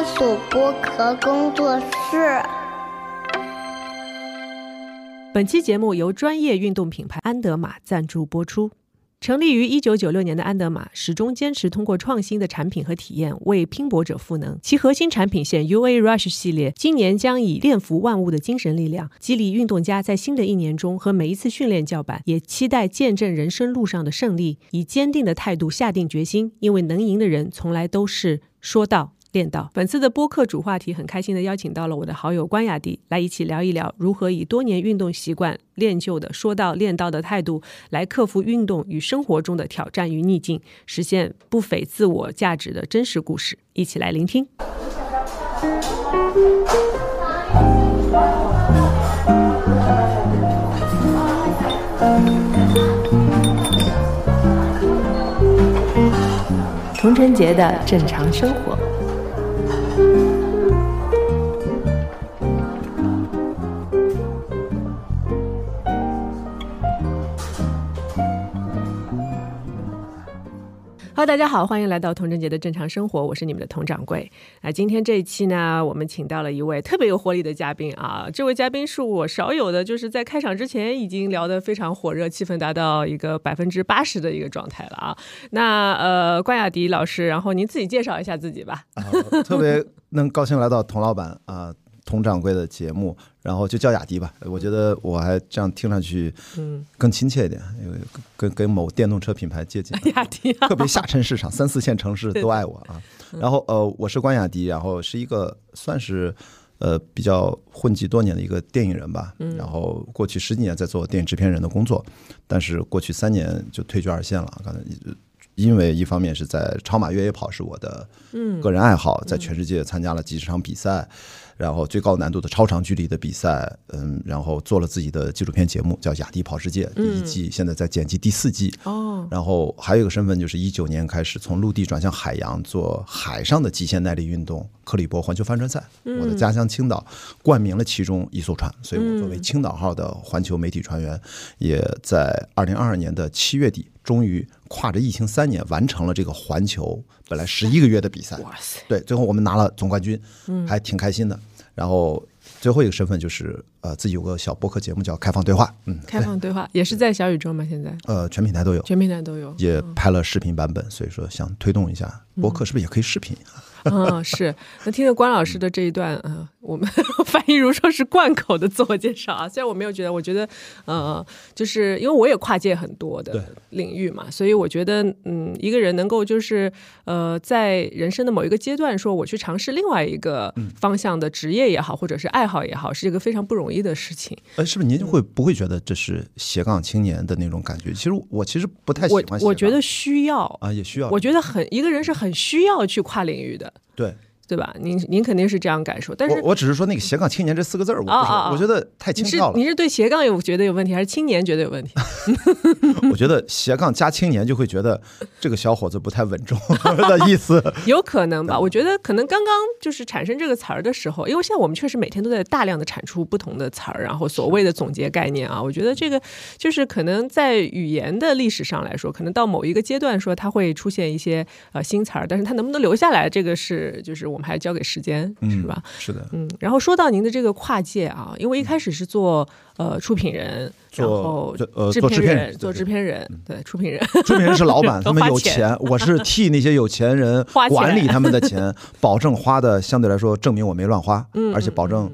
番薯剥壳工作室。本期节目由专业运动品牌安德玛赞助播出。成立于一九九六年的安德玛，始终坚持通过创新的产品和体验为拼搏者赋能。其核心产品线 UA Rush 系列，今年将以练服万物的精神力量，激励运动家在新的一年中和每一次训练叫板，也期待见证人生路上的胜利。以坚定的态度下定决心，因为能赢的人从来都是说到。练到本次的播客主话题，很开心的邀请到了我的好友关雅迪来一起聊一聊，如何以多年运动习惯练就的说到练到的态度，来克服运动与生活中的挑战与逆境，实现不菲自我价值的真实故事。一起来聆听。童晨杰的正常生活。Thank you. 哈喽大家好，欢迎来到童贞节的正常生活，我是你们的童掌柜。啊，今天这一期呢，我们请到了一位特别有活力的嘉宾啊，这位嘉宾是我少有的，就是在开场之前已经聊得非常火热，气氛达到一个百分之八十的一个状态了啊。那呃，关雅迪老师，然后您自己介绍一下自己吧。特别能高兴来到童老板啊。佟掌柜的节目，然后就叫雅迪吧。我觉得我还这样听上去，嗯，更亲切一点，因为跟跟某电动车品牌接近。雅迪，特别下沉市场，三四线城市都爱我啊。然后呃，我是关雅迪，然后是一个算是呃比较混迹多年的一个电影人吧。然后过去十几年在做电影制片人的工作，但是过去三年就退居二线了。刚才因为一方面是在超马越野跑是我的个人爱好，在全世界参加了几十场比赛。然后最高难度的超长距离的比赛，嗯，然后做了自己的纪录片节目，叫《雅迪跑世界》第一季，现在在剪辑第四季。哦，然后还有一个身份就是一九年开始从陆地转向海洋做海上的极限耐力运动——克里伯环球帆船赛。我的家乡青岛冠名了其中一艘船，所以我作为青岛号的环球媒体船员，也在二零二二年的七月底，终于跨着疫情三年完成了这个环球本来十一个月的比赛。哇塞！对，最后我们拿了总冠军，还挺开心的。然后最后一个身份就是呃，自己有个小播客节目叫《开放对话》，嗯，开放对话也是在小宇宙吗？现在？呃，全平台都有，全平台都有，也拍了视频版本，所以说想推动一下播客，是不是也可以视频？嗯，是。那听着关老师的这一段，嗯，我们 翻译如说是贯口的自我介绍啊。虽然我没有觉得，我觉得，呃，就是因为我也跨界很多的领域嘛，所以我觉得，嗯，一个人能够就是呃，在人生的某一个阶段，说我去尝试另外一个方向的职业也好，或者是爱好也好，是一个非常不容易的事情。呃，是不是您就会不会觉得这是斜杠青年的那种感觉？其实我其实不太喜欢，我觉得需要啊，也需要。我觉得很一个人是很需要去跨领域的。对。对吧？您您肯定是这样感受，但是我只是说那个斜杠青年这四个字儿，我我觉得太轻佻了。你是对斜杠有觉得有问题，还是青年觉得有问题？我觉得斜杠加青年就会觉得这个小伙子不太稳重 的意思。有可能吧？我觉得可能刚刚就是产生这个词儿的时候，因为现在我们确实每天都在大量的产出不同的词儿，然后所谓的总结概念啊，我觉得这个就是可能在语言的历史上来说，可能到某一个阶段说它会出现一些呃新词儿，但是它能不能留下来，这个是就是我们还交给时间。是吧？是的，嗯。然后说到您的这个跨界啊，因为一开始是做呃出品人，然后呃做制片人，做制片人，对，出品人，出品人是老板，他们有钱，我是替那些有钱人管理他们的钱，保证花的相对来说证明我没乱花，而且保证。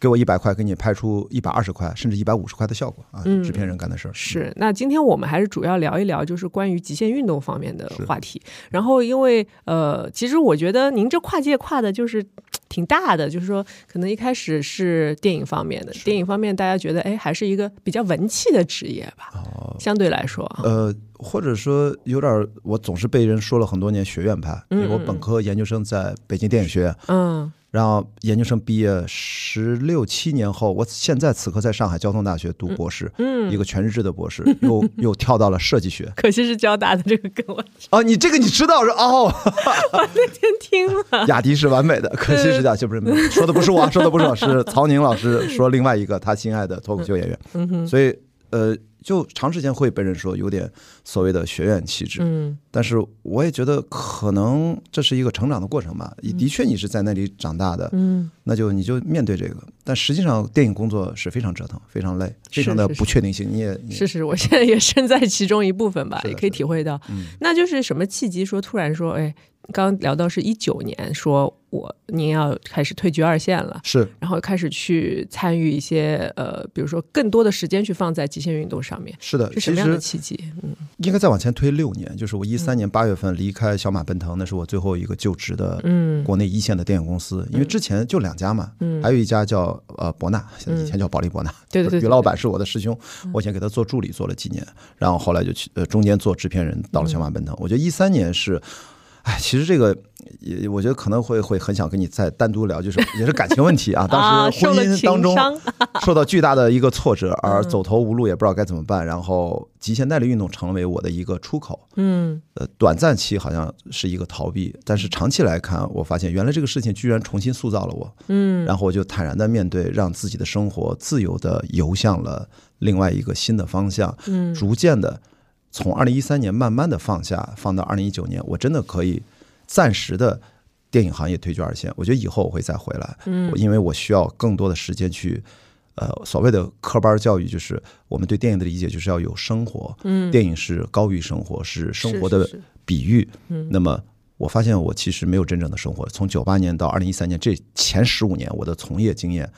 给我一百块，给你拍出一百二十块，甚至一百五十块的效果啊！制片人干的事儿是。那今天我们还是主要聊一聊，就是关于极限运动方面的话题。然后，因为呃，其实我觉得您这跨界跨的就是挺大的，就是说，可能一开始是电影方面的，电影方面大家觉得，哎，还是一个比较文气的职业吧？哦，相对来说，呃，或者说有点，我总是被人说了很多年学院派，因为我本科、研究生在北京电影学院，嗯。然后研究生毕业十六七年后，我现在此刻在上海交通大学读博士，嗯，一个全日制的博士，又又跳到了设计学。可惜是交大的这个跟我哦，你这个你知道是哦，我那天听了。雅迪是完美的，可惜是雅迪不是说的不是我说的不是我是 曹宁老师说另外一个他心爱的脱口秀演员，所以呃就长时间会被人说有点所谓的学院气质。嗯但是我也觉得可能这是一个成长的过程吧。的确，你是在那里长大的，嗯，那就你就面对这个。但实际上，电影工作是非常折腾、非常累、非常的不确定性。你也你是是，我现在也身在其中一部分吧，也可以体会到。嗯那就是什么契机说突然说，哎，刚刚聊到是一九年，说我您要开始退居二线了。是然后开始去参与一些呃，比如说更多的时间去放在极限运动上面，是的，其是什么样的实契机？嗯应该再往前推六年，就是我一三年八月份离开小马奔腾，那是我最后一个就职的嗯国内一线的电影公司。因为之前就两家嘛，嗯还有一家叫呃博纳，现在以前叫保利博纳。对对对对于老板是我的师兄，我以前给他做助理做了几年，然后后来就去呃中间做制片人，到了小马奔腾。我觉得一三年是。哎，其实这个也，我觉得可能会会很想跟你再单独聊，就是也是感情问题啊。啊，当时婚姻当中，受到巨大的一个挫折，而嗯走投无路，也不知道该怎么办。然后极限耐力运动成为我的一个出口。嗯呃，短暂期好像是一个逃避，但是长期来看，我发现原来这个事情居然重新塑造了我。嗯然后我就坦然的面对，让自己的生活自由的游向了另外一个新的方向。嗯逐渐的从二零一三年慢慢的放下，放到二零一九年，我真的可以暂时的电影行业退居二线。我觉得以后我会再回来，嗯因为我需要更多的时间去。呃，所谓的科班教育，就是我们对电影的理解，就是要有生活。嗯，电影是高于生活，是生活的是是是比喻。嗯那么我发现我其实没有真正的生活。从九八年到二零一三年这前十五年，我的从业经验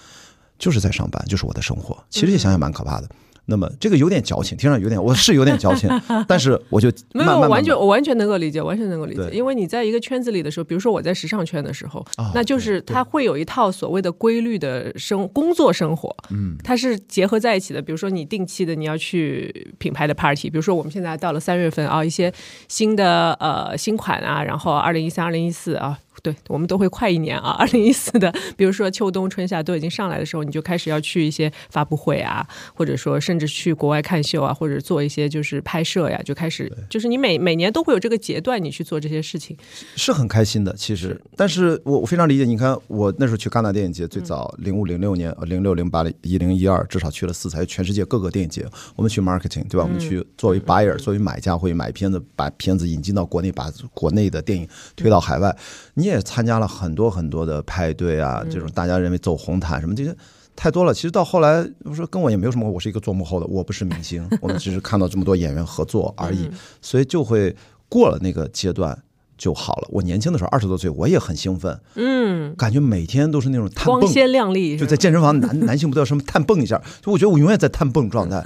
就是在上班，就是我的生活。其实也想想蛮可怕的。那么这个有点矫情，听上有点我是有点矫情，但是我就没有，完全我完全能够理解，完全能够理解。因为你在一个圈子里的时候，比如说我在时尚圈的时候，啊那就是它会有一套所谓的规律的生工作生活，嗯，它是结合在一起的。比如说你定期的你要去品牌的 party，比如说我们现在到了三月份啊，一些新的呃新款啊，然后二零一三、二零一四啊。对，我们都会快一年啊！二零一四的，比如说秋冬春夏都已经上来的时候，你就开始要去一些发布会啊，或者说甚至去国外看秀啊，或者做一些就是拍摄呀，就开始就是你每每年都会有这个阶段，你去做这些事情。是很开心的，其实，但是我我非常理解。你看，我那时候去戛纳电影节，最嗯早零五零六年、零六零八一零一二，至少去了四次，全世界各个电影节。我们去 marketing，对吧？我们去作为 buyer，作为买家会买片子，把片子引进到国内，把国内的电影推到海外。你也参加了很多很多的派对啊，这种大家认为走红毯什么这些。太多了，其实到后来，我说跟我也没有什么，我是一个做幕后的，我不是明星，我们只是看到这么多演员合作 而已，所以就会过了那个阶段就好了。我年轻的时候二十多岁，我也很兴奋，嗯，感觉每天都是那种探蹦，光鲜亮丽，就在健身房 男男性不都要什么探蹦一下？就我觉得我永远在探蹦状态，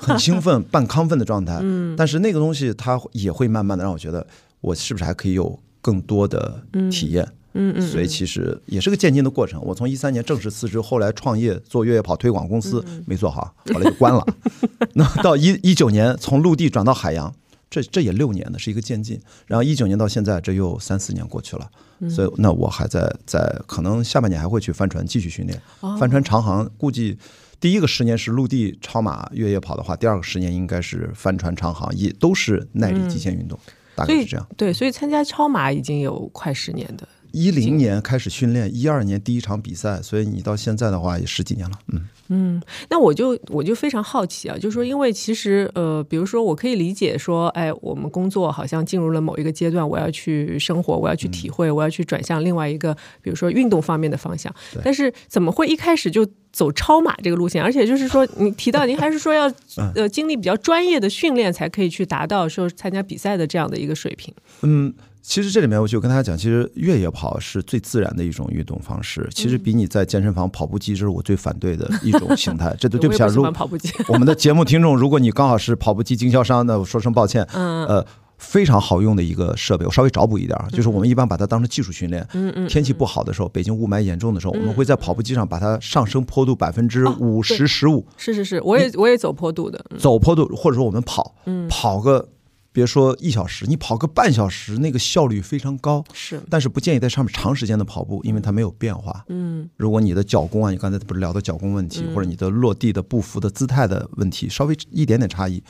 很兴奋、半亢奋的状态。嗯，但是那个东西它也会慢慢的让我觉得，我是不是还可以有更多的体验？嗯嗯，所以其实也是个渐进的过程。我从一三年正式辞职，后来创业做越野跑推广公司，嗯没做好，后来就关了。那到一一九年从陆地转到海洋，这这也六年的是一个渐进。然后一九年到现在，这又三四年过去了。嗯所以那我还在在可能下半年还会去帆船继续训练，哦帆船长航估计。第一个十年是陆地超马越野跑的话，第二个十年应该是帆船长航，也都是耐力极限运动，大概是这样。对，所以参加超马已经有快十年的。一零年开始训练，一二年第一场比赛，所以你到现在的话也十几年了，嗯。嗯，那我就我就非常好奇啊，就是说，因为其实呃，比如说，我可以理解说，哎，我们工作好像进入了某一个阶段，我要去生活，我要去体会，我要去转向另外一个，比如说运动方面的方向。但是怎么会一开始就走超马这个路线？而且就是说，你提到您还是说要 呃经历比较专业的训练，才可以去达到说参加比赛的这样的一个水平。嗯，其实这里面我就跟大家讲，其实越野跑是最自然的一种运动方式，其实比你在健身房跑步机，这是我最反对的一种形态。这都 对不起如欢跑步机。我们的节目听众，如果你刚好是跑步机经销商，那我说声抱歉。嗯呃，非常好用的一个设备，我稍微找补一点啊，就是我们一般把它当成技术训练。嗯嗯，天气不好的时候，北京雾霾严重的时候，我们会在跑步机上把它上升坡度百分之五十、十五，是是是，我也我也走坡度的。嗯走坡度，或者说我们跑，跑个别说一小时，你跑个半小时，那个效率非常高。是，但是不建议在上面长时间的跑步，因为它没有变化。嗯。如果你的脚弓啊，你刚才不是聊到脚弓问题，或者你的落地的步幅的姿态的问题，稍微一点点差异，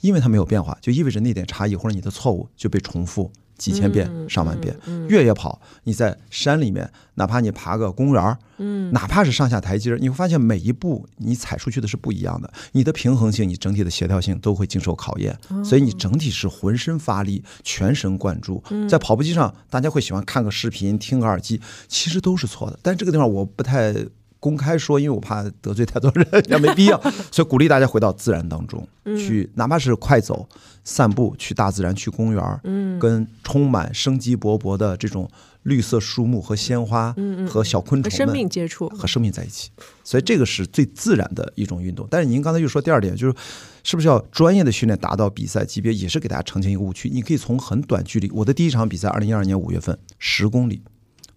因为它没有变化，就意味着那点差异或者你的错误就被重复几千遍、上万遍。越野跑，你在山里面，哪怕你爬个公园儿，嗯，哪怕是上下台阶儿，你会发现每一步你踩出去的是不一样的，你的平衡性、你整体的协调性都会经受考验，所以你整体是浑身发力、全神贯注。在跑步机上，大家会喜欢看个视频、听个耳机，其实都是错的。但这个地方我不太。公开说，因为我怕得罪太多人，也没必要，所以鼓励大家回到自然当中去，哪怕是快走、散步，去大自然、去公园嗯，跟充满生机勃勃的这种绿色树木和鲜花，和小昆虫生命接触，和生命在一起，所以这个是最自然的一种运动。但是您刚才又说第二点，就是是不是要专业的训练达到比赛级别，也是给大家澄清一个误区。你可以从很短距离，我的第一场比赛，二零一二年五月份，十公里。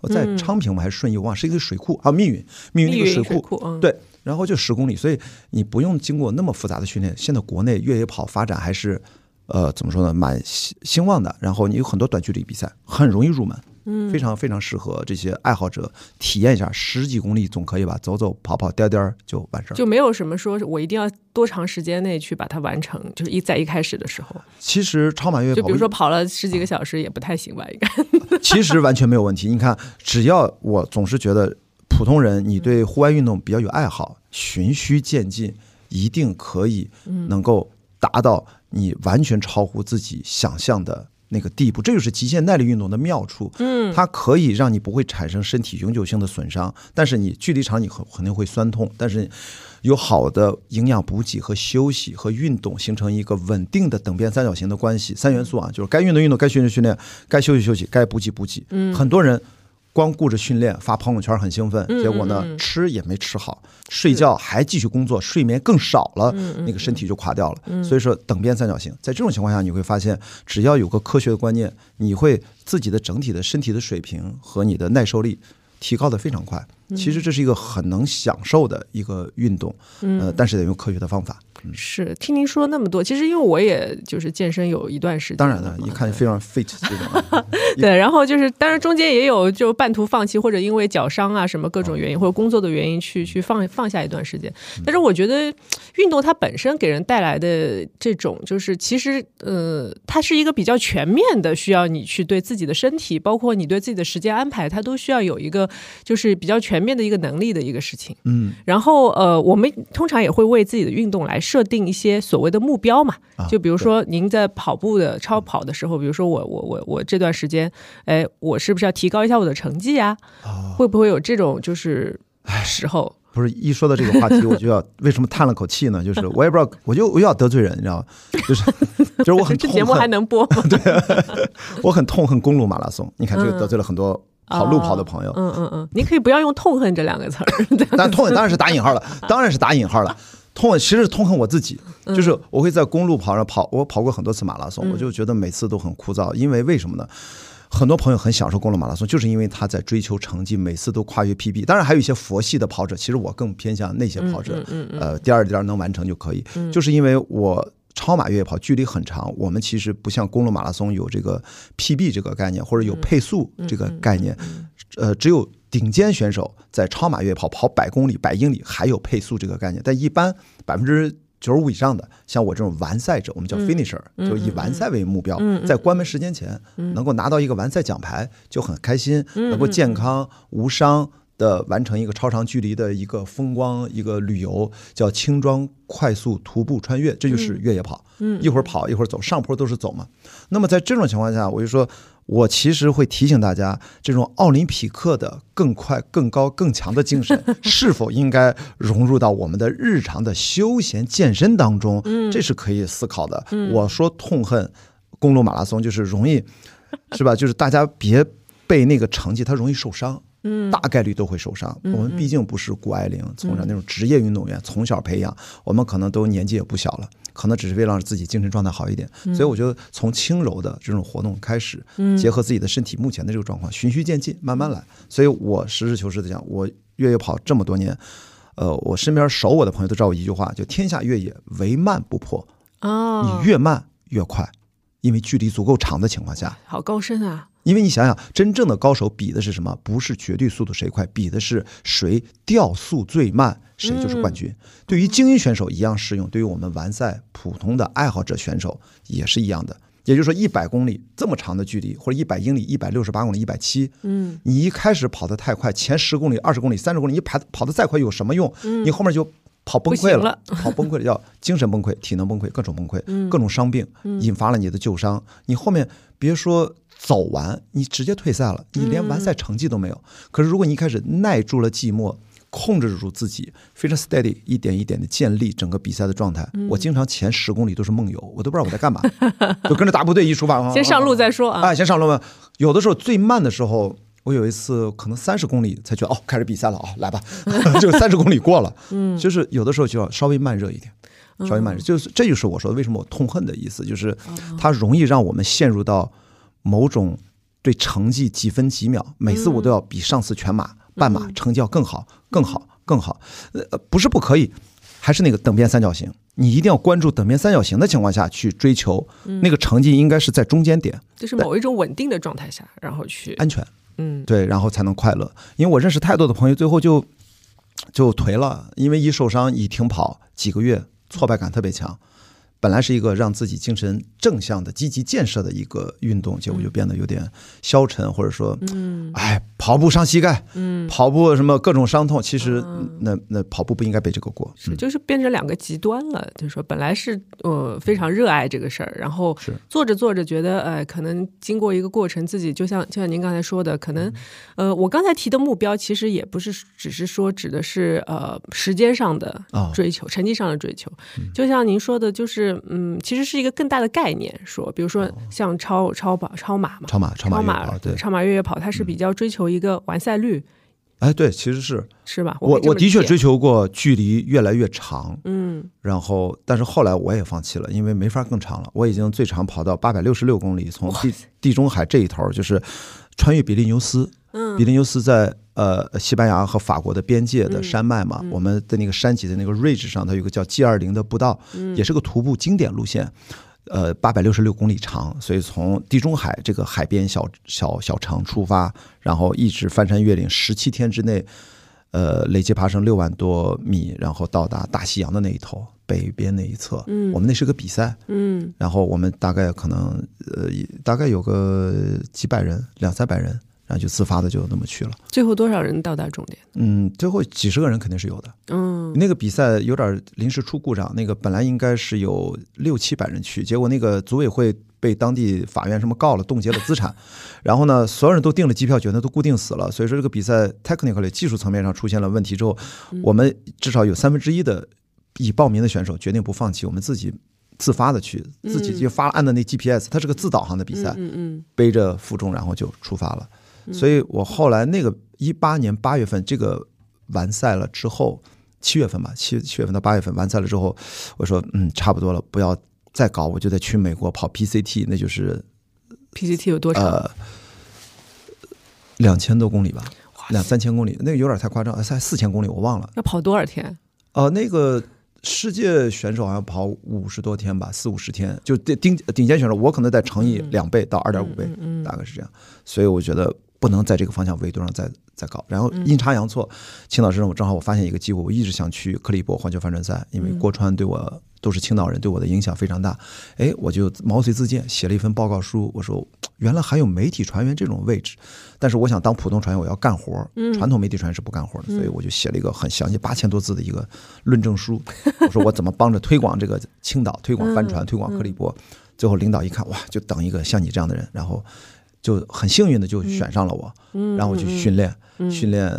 在昌平，我还是顺义，我忘是一个水库啊，密云，密云那个水库，对，然后就十公里，所以你不用经过那么复杂的训练。现在国内越野跑发展还是，呃，怎么说呢，蛮兴兴旺的。然后你有很多短距离比赛，很容易入门。嗯，非常非常适合这些爱好者体验一下，十几公里总可以吧？走走跑跑颠颠就完事儿，就没有什么说我一定要多长时间内去把它完成，就是一在一开始的时候。其实超马越野跑，就比如说跑了十几个小时也不太行吧？应该。其实完全没有问题。你看，只要我总是觉得普通人，你对户外运动比较有爱好，循序渐进，一定可以能够达到你完全超乎自己想象的。那个地步，这就是极限耐力运动的妙处。嗯，它可以让你不会产生身体永久性的损伤，但是你距离长，你肯肯定会酸痛。但是有好的营养补给和休息和运动，形成一个稳定的等边三角形的关系。三元素啊，就是该运动运动，该训练训练，该休息休息，该补给补给。嗯，很多人。光顾着训练发朋友圈很兴奋，结果呢吃也没吃好，睡觉还继续工作，睡眠更少了，那个身体就垮掉了。所以说等边三角形，在这种情况下，你会发现，只要有个科学的观念，你会自己的整体的身体的水平和你的耐受力提高的非常快。其实这是一个很能享受的一个运动，呃，但是得用科学的方法。是听您说那么多，其实因为我也就是健身有一段时间，当然了，一看非常 fit 这种。对，然后就是当然中间也有就半途放弃，或者因为脚伤啊什么各种原因，或者工作的原因去去放放下一段时间。但是我觉得运动它本身给人带来的这种就是其实呃，它是一个比较全面的，需要你去对自己的身体，包括你对自己的时间安排，它都需要有一个就是比较全面的一个能力的一个事情。嗯，然后呃，我们通常也会为自己的运动来。设定一些所谓的目标嘛，就比如说您在跑步的超跑的时候，比如说我我我我这段时间，哎，我是不是要提高一下我的成绩啊？会不会有这种就是时候？不是一说到这个话题，我就要为什么叹了口气呢？就是我也不知道，我就我又要得罪人，你知道吗？就是就是我很痛 恨。节目还能播吗？对，我很痛恨公路马拉松。你看，这个得罪了很多跑路跑的朋友。嗯嗯嗯，你可以不要用痛恨这两个词儿。但痛恨当然是打引号了，当然是打引号了。痛恨其实是痛恨我自己，就是我会在公路跑上跑，我跑过很多次马拉松，我就觉得每次都很枯燥。因为为什么呢？很多朋友很享受公路马拉松，就是因为他在追求成绩，每次都跨越 PB。当然还有一些佛系的跑者，其实我更偏向那些跑者，呃，第二点能完成就可以。就是因为我超马越野跑距离很长，我们其实不像公路马拉松有这个 PB 这个概念，或者有配速这个概念，呃，只有。顶尖选手在超马越野跑跑百公里、百英里还有配速这个概念，但一般百分之九十五以上的，像我这种完赛者，我们叫 finisher，就以完赛为目标，在关门时间前能够拿到一个完赛奖牌就很开心，能够健康无伤的完成一个超长距离的一个风光一个旅游，叫轻装快速徒步穿越，这就是越野跑。嗯一会儿跑一会儿走，上坡都是走嘛。那么在这种情况下，我就说。我其实会提醒大家，这种奥林匹克的更快、更高、更强的精神，是否应该融入到我们的日常的休闲健身当中？嗯，这是可以思考的。我说痛恨公路马拉松，就是容易，是吧？就是大家别被那个成绩，它容易受伤。嗯，大概率都会受伤。我们毕竟不是谷爱凌，从小那种职业运动员，从小培养，我们可能都年纪也不小了，可能只是为了让自己精神状态好一点。所以我觉得从轻柔的这种活动开始，结合自己的身体目前的这个状况，循序渐进，慢慢来。所以我实事求是的讲，我越野跑这么多年，呃，我身边熟我的朋友都知道我一句话，就天下越野唯慢不破。哦，你越慢越快，因为距离足够长的情况下，好高深啊。因为你想想，真正的高手比的是什么？不是绝对速度谁快，比的是谁掉速最慢，谁就是冠军。对于精英选手一样适用，对于我们完赛普通的爱好者选手也是一样的。也就是说，一百公里这么长的距离，或者一百英里、一百六十八公里、一百七，嗯，你一开始跑得太快，前十公里、二十公里、三十公里，你跑跑得再快有什么用？你后面就跑崩溃了 跑崩溃了，叫精神崩溃、体能崩溃、各种崩溃、嗯各种伤病，引发了你的旧伤。你后面别说走完，你直接退赛了，你连完赛成绩都没有。可是如果你一开始耐住了寂寞。控制住自己，非常 steady，一点一点的建立整个比赛的状态。嗯我经常前十公里都是梦游，我都不知道我在干嘛，就跟着大部队一出发，先上路再说啊。哎，先上路吧。有的时候最慢的时候，我有一次可能三十公里才觉得哦，开始比赛了啊、来吧，就三十公里过了。嗯，就是有的时候就要稍微慢热一点，稍微慢热，就是这就是我说的为什么我痛恨的意思，就是它容易让我们陷入到某种对成绩几分几秒，每次我都要比上次全马、半马成绩要更好、更好、更好。呃，不是不可以，还是那个等边三角形。你一定要关注等边三角形的情况下去追求那个成绩，应该是在中间点，就是某一种稳定的状态下，然后去，安全。嗯，对，然后才能快乐。因为我认识太多的朋友，最后就就颓了，因为一受伤一停跑几个月，挫败感特别强。本来是一个让自己精神正向的、积极建设的一个运动，结果就变得有点消沉，或者说，嗯，哎，跑步伤膝盖，嗯，跑步什么各种伤痛，其实那那跑步不应该背这个锅。是就是变成两个极端了。就是说，本来是呃非常热爱这个事儿，然后是。做着做着觉得，呃，可能经过一个过程，自己就像就像您刚才说的，可能呃，我刚才提的目标其实也不是只是说指的是呃时间上的啊追求、成绩上的追求，就像您说的，就是嗯，其实是一个更大的概念，说比如说像超超跑、超马嘛。超马，超马对，超马越野跑，它是比较追求一个完赛率，哎，对，其实是是吧？我我的确追求，求过距离越来越长，嗯然后，但是后来我也放弃了，因为没法更长了。我已经最长跑到八百六十六公里，从地地中海这一头，就是穿越比利牛斯。嗯比利牛斯在呃西班牙和法国的边界的山脉嘛，我们的那个山脊的那个 ridge 上，它有个叫 G 二零的步道，也是个徒步经典路线。呃，八百六十六公里长，所以从地中海这个海边小小小城出发，然后一直翻山越岭，十七天之内，呃，累计爬升六万多米，然后到达大西洋的那一头，北边那一侧。嗯我们那是个比赛，嗯然后我们大概可能呃，大概有个几百人，两三百人，然后就自发的就那么去了。最后多少人到达终点？嗯，最后几十个人肯定是有的。嗯那个比赛有点临时出故障，那个本来应该是有六七百人去，结果那个组委会被当地法院什么告了，冻结了资产，然后呢，所有人都订了机票，觉得都固定死了，所以说这个比赛 technically 技术层面上出现了问题之后，我们至少有三分之一的已报名的选手决定不放弃，我们自己自发的去，自己就发按的那 GPS，它是个自导航的比赛，嗯嗯背着负重然后就出发了。所以我后来那个一八年八月份这个完赛了之后，七月份吧，七七月份到八月份完赛了之后，我说嗯差不多了，不要再搞，我就得去美国跑 PCT，那就是，PCT 有多长？呃两千多公里吧，两三千公里，那个有点太夸张，呃才四千公里我忘了。要跑多少天？哦，那个世界选手好像跑五十多天吧，四五十天，就顶顶顶尖选手，我可能再乘以两倍到二点五倍，大概是这样。所以我觉得不能在这个方向维度上再再搞。然后阴差阳错，青岛市政府正好我发现一个机会，我一直想去克利伯环球帆船赛，因为郭川对我都是青岛人，对我的影响非常大。哎，我就毛遂自荐，写了一份报告书，我说原来还有媒体船员这种位置，但是我想当普通船员，我要干活儿，传统媒体船员是不干活的，所以我就写了一个很详细八千多字的一个论证书，我说我怎么帮着推广这个青岛，推广帆船，推广克利伯。最后领导一看，哇，就等一个像你这样的人，然后就很幸运的就选上了我，然后我去训练，训练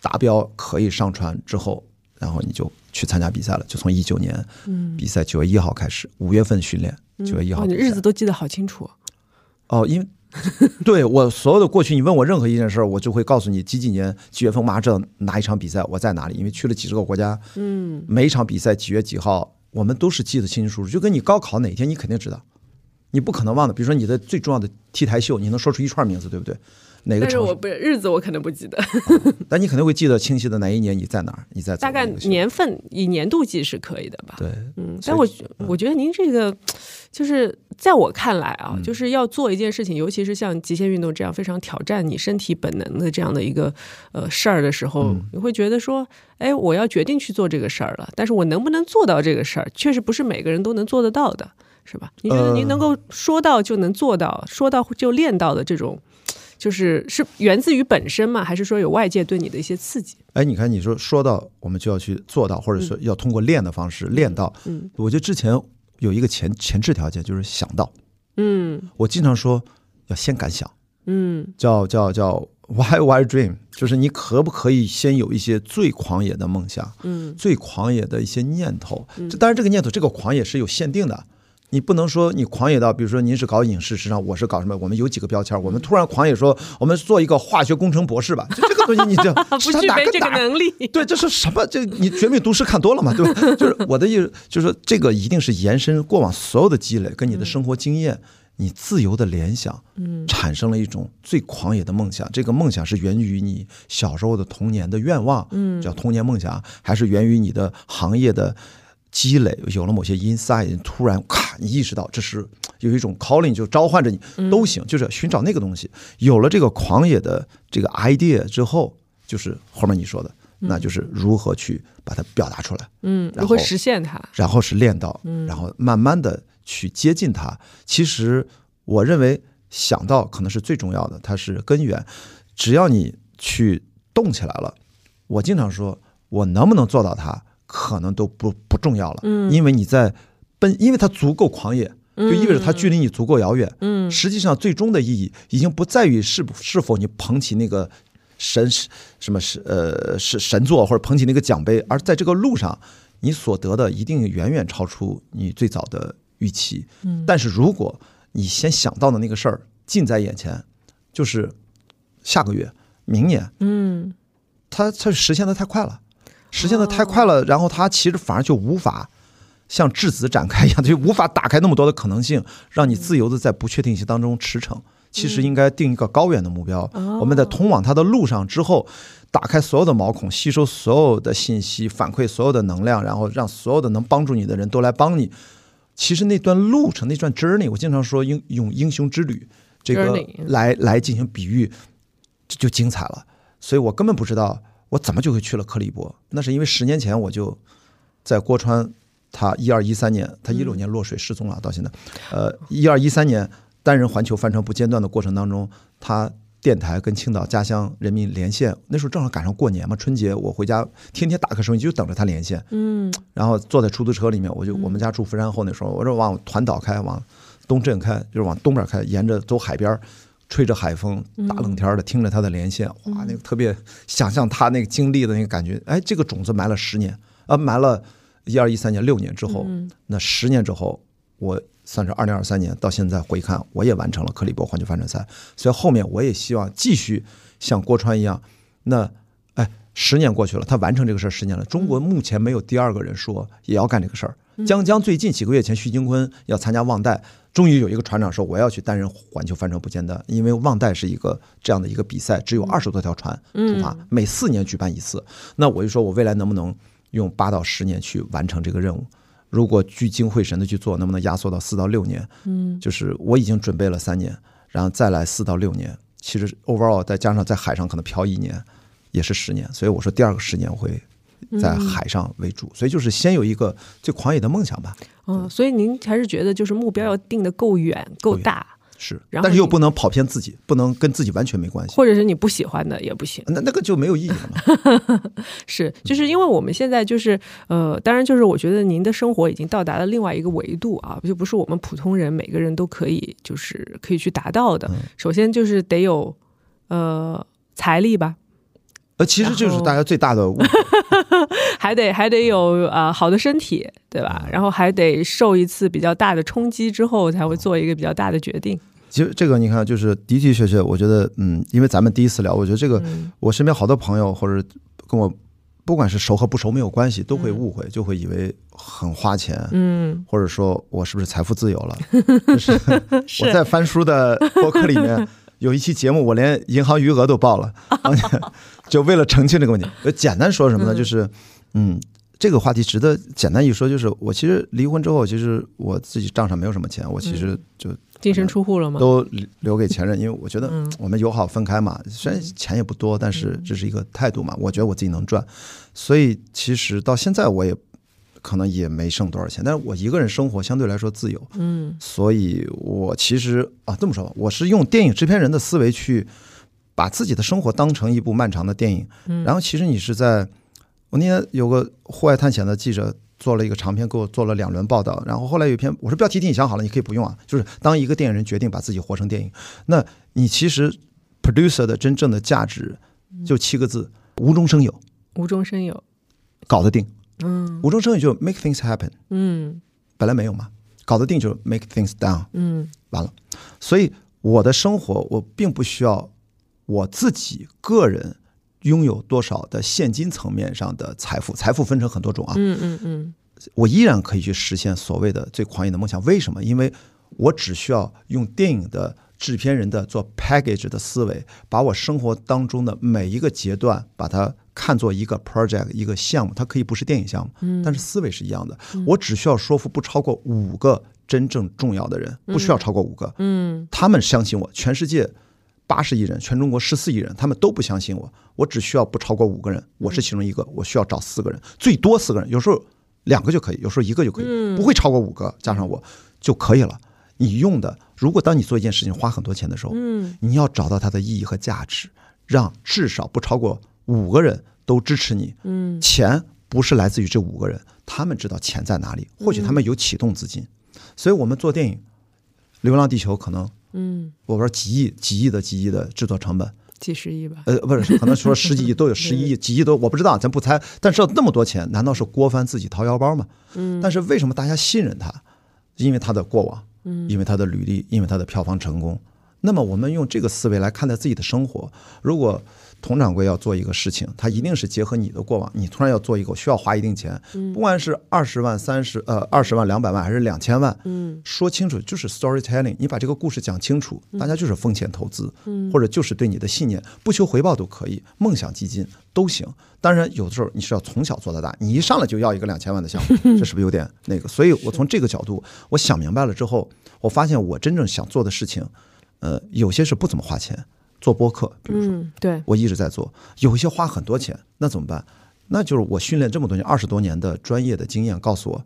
达标可以上船之后，然后你就去参加比赛了，就从一九年比赛九月一号开始，五月份训练，九月一号哇，你日子都记得好清楚。哦，因为 对我所有的过去，你问我任何一件事儿，我就会告诉你几几年几月份马上哪一场比赛我在哪里，因为去了几十个国家，嗯，每一场比赛几月几号，我们都是记得清清楚楚，就跟你高考哪天你肯定知道，你不可能忘的。比如说你的最重要的 T 台秀，你能说出一串名字，对不对？哪个但是城市？我不日子我可能不记得，但你肯定会记得清晰的哪一年你在哪儿，你在走大概年份以年度计是可以的吧？对，嗯，但我我觉得您这个，就是在我看来啊，嗯就是要做一件事情，尤其是像极限运动这样非常挑战你身体本能的这样的一个呃事儿的时候，嗯你会觉得说，哎，我要决定去做这个事儿了，但是我能不能做到这个事儿，确实不是每个人都能做得到的。是吧？你觉得您能够说到就能做到，说到就练到的这种，就是是源自于本身吗？还是说有外界对你的一些刺激？哎，你看，你说说到我们就要去做到，或者说要通过练的方式练到。嗯我觉得之前有一个前前置条件就是想到，嗯我经常说要先敢想，嗯叫叫叫 why why dream，就是你可不可以先有一些最狂野的梦想，嗯最狂野的一些念头。这当然，这个念头，这个狂野是有限定的。你不能说你狂野到，比如说您是搞影视时尚，我是搞什么？我们有几个标签，我们突然狂野说我们做一个化学工程博士吧，就这个东西你这 不具备这个哪能力。对，这是什么？这你《绝命毒师》看多了嘛？对吧？就是我的意思，就是说这个一定是延伸过往所有的积累，跟你的生活经验，你自由的联想，嗯产生了一种最狂野的梦想。这个梦想是源于你小时候的童年的愿望，嗯叫童年梦想，还是源于你的行业的积累，有了某些 insight，你突然咔，你意识到这是有一种 calling，就召唤着你，都行，就是寻找那个东西。有了这个狂野的这个 idea 之后，就是后面你说的，那就是如何去把它表达出来。嗯，然后如何实现它？然后是练到，然后慢慢的去接近它。其实我认为想到可能是最重要的，它是根源。只要你去动起来了，我经常说，我能不能做到它，可能都不不重要了，嗯因为你在奔，因为它足够狂野。就意味着它距离你足够遥远。嗯实际上，最终的意义已经不在于是是否你捧起那个神什么是呃是神座，或者捧起那个奖杯，而在这个路上，你所得的一定远远超出你最早的预期。嗯但是如果你先想到的那个事儿近在眼前，就是下个月、明年，嗯它它实现的太快了，实现的太快了，然后它其实反而就无法像质子展开一样，就无法打开那么多的可能性，让你自由的在不确定性当中驰骋。其实应该定一个高远的目标，我们在通往它的路上之后，打开所有的毛孔，吸收所有的信息，反馈所有的能量，然后让所有的能帮助你的人都来帮你。其实那段路程，那段 journey，我经常说英用英雄之旅这个来来进行比喻，这就精彩了。所以我根本不知道我怎么就会去了克利伯，那是因为十年前我就在郭川，他一二一三年，他一六年落水失踪了，到现在，呃，一二一三年单人环球帆船不间断的过程当中，他电台跟青岛家乡人民连线，那时候正好赶上过年嘛，春节我回家天天打开收音机就等着他连线，嗯。然后坐在出租车里面，我就我们家住福山后那时候，我说往团岛开，往东镇开，就是往东边开，沿着走海边儿，吹着海风，大冷天的，听着他的连线，哇，那个特别想象他那个经历的那个感觉，哎，这个种子埋了十年，啊，埋了一二一三年六年之后，那十年之后，我算是二零二三年到现在回看，我也完成了克利伯环球帆船赛，所以后面我也希望继续像郭川一样，那哎，十年过去了，他完成这个事儿十年了。中国目前没有第二个人说也要干这个事儿。江江最近几个月前，徐金坤要参加旺代，终于有一个船长说我要去担任环球帆船不间断，因为旺代是一个这样的一个比赛，只有二十多条船出发，每四年举办一次。那我就说我未来能不能用八到十年去完成这个任务？如果聚精会神的去做，能不能压缩到四到六年？嗯就是我已经准备了三年，然后再来四到六年，其实 overall 再加上在海上可能漂一年，也是十年。所以我说第二个十年我会在海上为主，所以就是先有一个最狂野的梦想吧，嗯，所以您还是觉得就是目标要定的够远够大，是，然但是又不能跑偏自己，不能跟自己完全没关系，或者是你不喜欢的也不行。那那个就没有意义了嘛。是，就是因为我们现在就是呃，当然就是我觉得您的生活已经到达了另外一个维度啊，就不是我们普通人每个人都可以就是可以去达到的。首先就是得有呃财力吧，呃，其实就是大家最大的误会，还得还得有啊、呃好的身体，对吧？然后还得受一次比较大的冲击之后，才会做一个比较大的决定。其实这个你看，就是的的确确，我觉得，嗯，因为咱们第一次聊，我觉得这个嗯。我身边好多朋友或者跟我不管是熟和不熟没有关系，都会误会，就会以为很花钱，嗯，或者说我是不是财富自由了？就是。我在翻书的博客里面有一期节目，我连银行余额都报了，就为了澄清这个问题。呃简单说什么呢？就是嗯。这个话题值得简单一说，就是我其实离婚之后，其实我自己账上没有什么钱，我其实就净身出户了吗？都留留给前任，因为我觉得嗯我们友好分开嘛，虽然钱也不多，但是这是一个态度嘛，我觉得我自己能赚，所以其实到现在我也可能也没剩多少钱，但是我一个人生活相对来说自由，嗯。所以我其实啊这么说吧，我是用电影制片人的思维去把自己的生活当成一部漫长的电影，嗯。然后其实你是在，我那天有个户外探险的记者做了一个长篇，给我做了两轮报道，然后后来有一篇我说标题替你想好了，你可以不用啊，就是当一个电影人决定把自己活成电影，那你其实 producer 的真正的价值就七个字：无中生有，无中生有，搞得定。嗯无中生有就 make things happen，嗯本来没有嘛，搞得定就 make things down。嗯完了。所以我的生活，我并不需要我自己个人拥有多少的现金层面上的财富，财富分成很多种啊，嗯嗯嗯我依然可以去实现所谓的最狂野的梦想。为什么？因为我只需要用电影的制片人的做 package 的思维，把我生活当中的每一个阶段，把它看作一个 project 一个项目，它可以不是电影项目，但是思维是一样的。我只需要说服不超过五个真正重要的人，不需要超过五个，嗯他们相信我，全世界八十亿人，全中国十四亿人，他们都不相信我。我只需要不超过五个人，我是其中一个，我需要找四个人，最多四个人，有时候两个就可以，有时候一个就可以，不会超过五个，加上我就可以了。你用的，如果当你做一件事情花很多钱的时候，嗯你要找到它的意义和价值，让至少不超过五个人都支持你。嗯钱不是来自于这五个人，他们知道钱在哪里，或许他们有启动资金。所以我们做电影，《流浪地球》可能嗯，我不知道几亿、几亿的、几亿的制作成本，几十亿吧，呃，不是，可能说十几亿 都有，十一亿、几亿都我不知道，咱不猜。但是那么多钱，难道是郭帆自己掏腰包吗？嗯但是为什么大家信任他？因为他的过往，嗯因为他的履历，因为他的票房成功。那么我们用这个思维来看待自己的生活。如果佟掌柜要做一个事情，他一定是结合你的过往，你突然要做一个，我需要花一定钱，嗯。不管是二十万、三十呃二十万、两百万还是两千万，嗯。说清楚就是 storytelling，你把这个故事讲清楚，大家就是风险投资，嗯。或者就是对你的信念不求回报都可以，梦想基金都行。当然，有的时候你是要从小做到大，你一上来就要一个两千万的项目，这是不是有点那个？所以我从这个角度，我想明白了之后，我发现我真正想做的事情，呃，有些是不怎么花钱，做播客，比如说。嗯，对，我一直在做，有一些花很多钱，那怎么办？那就是我训练这么多年、二十多年的专业的经验告诉我，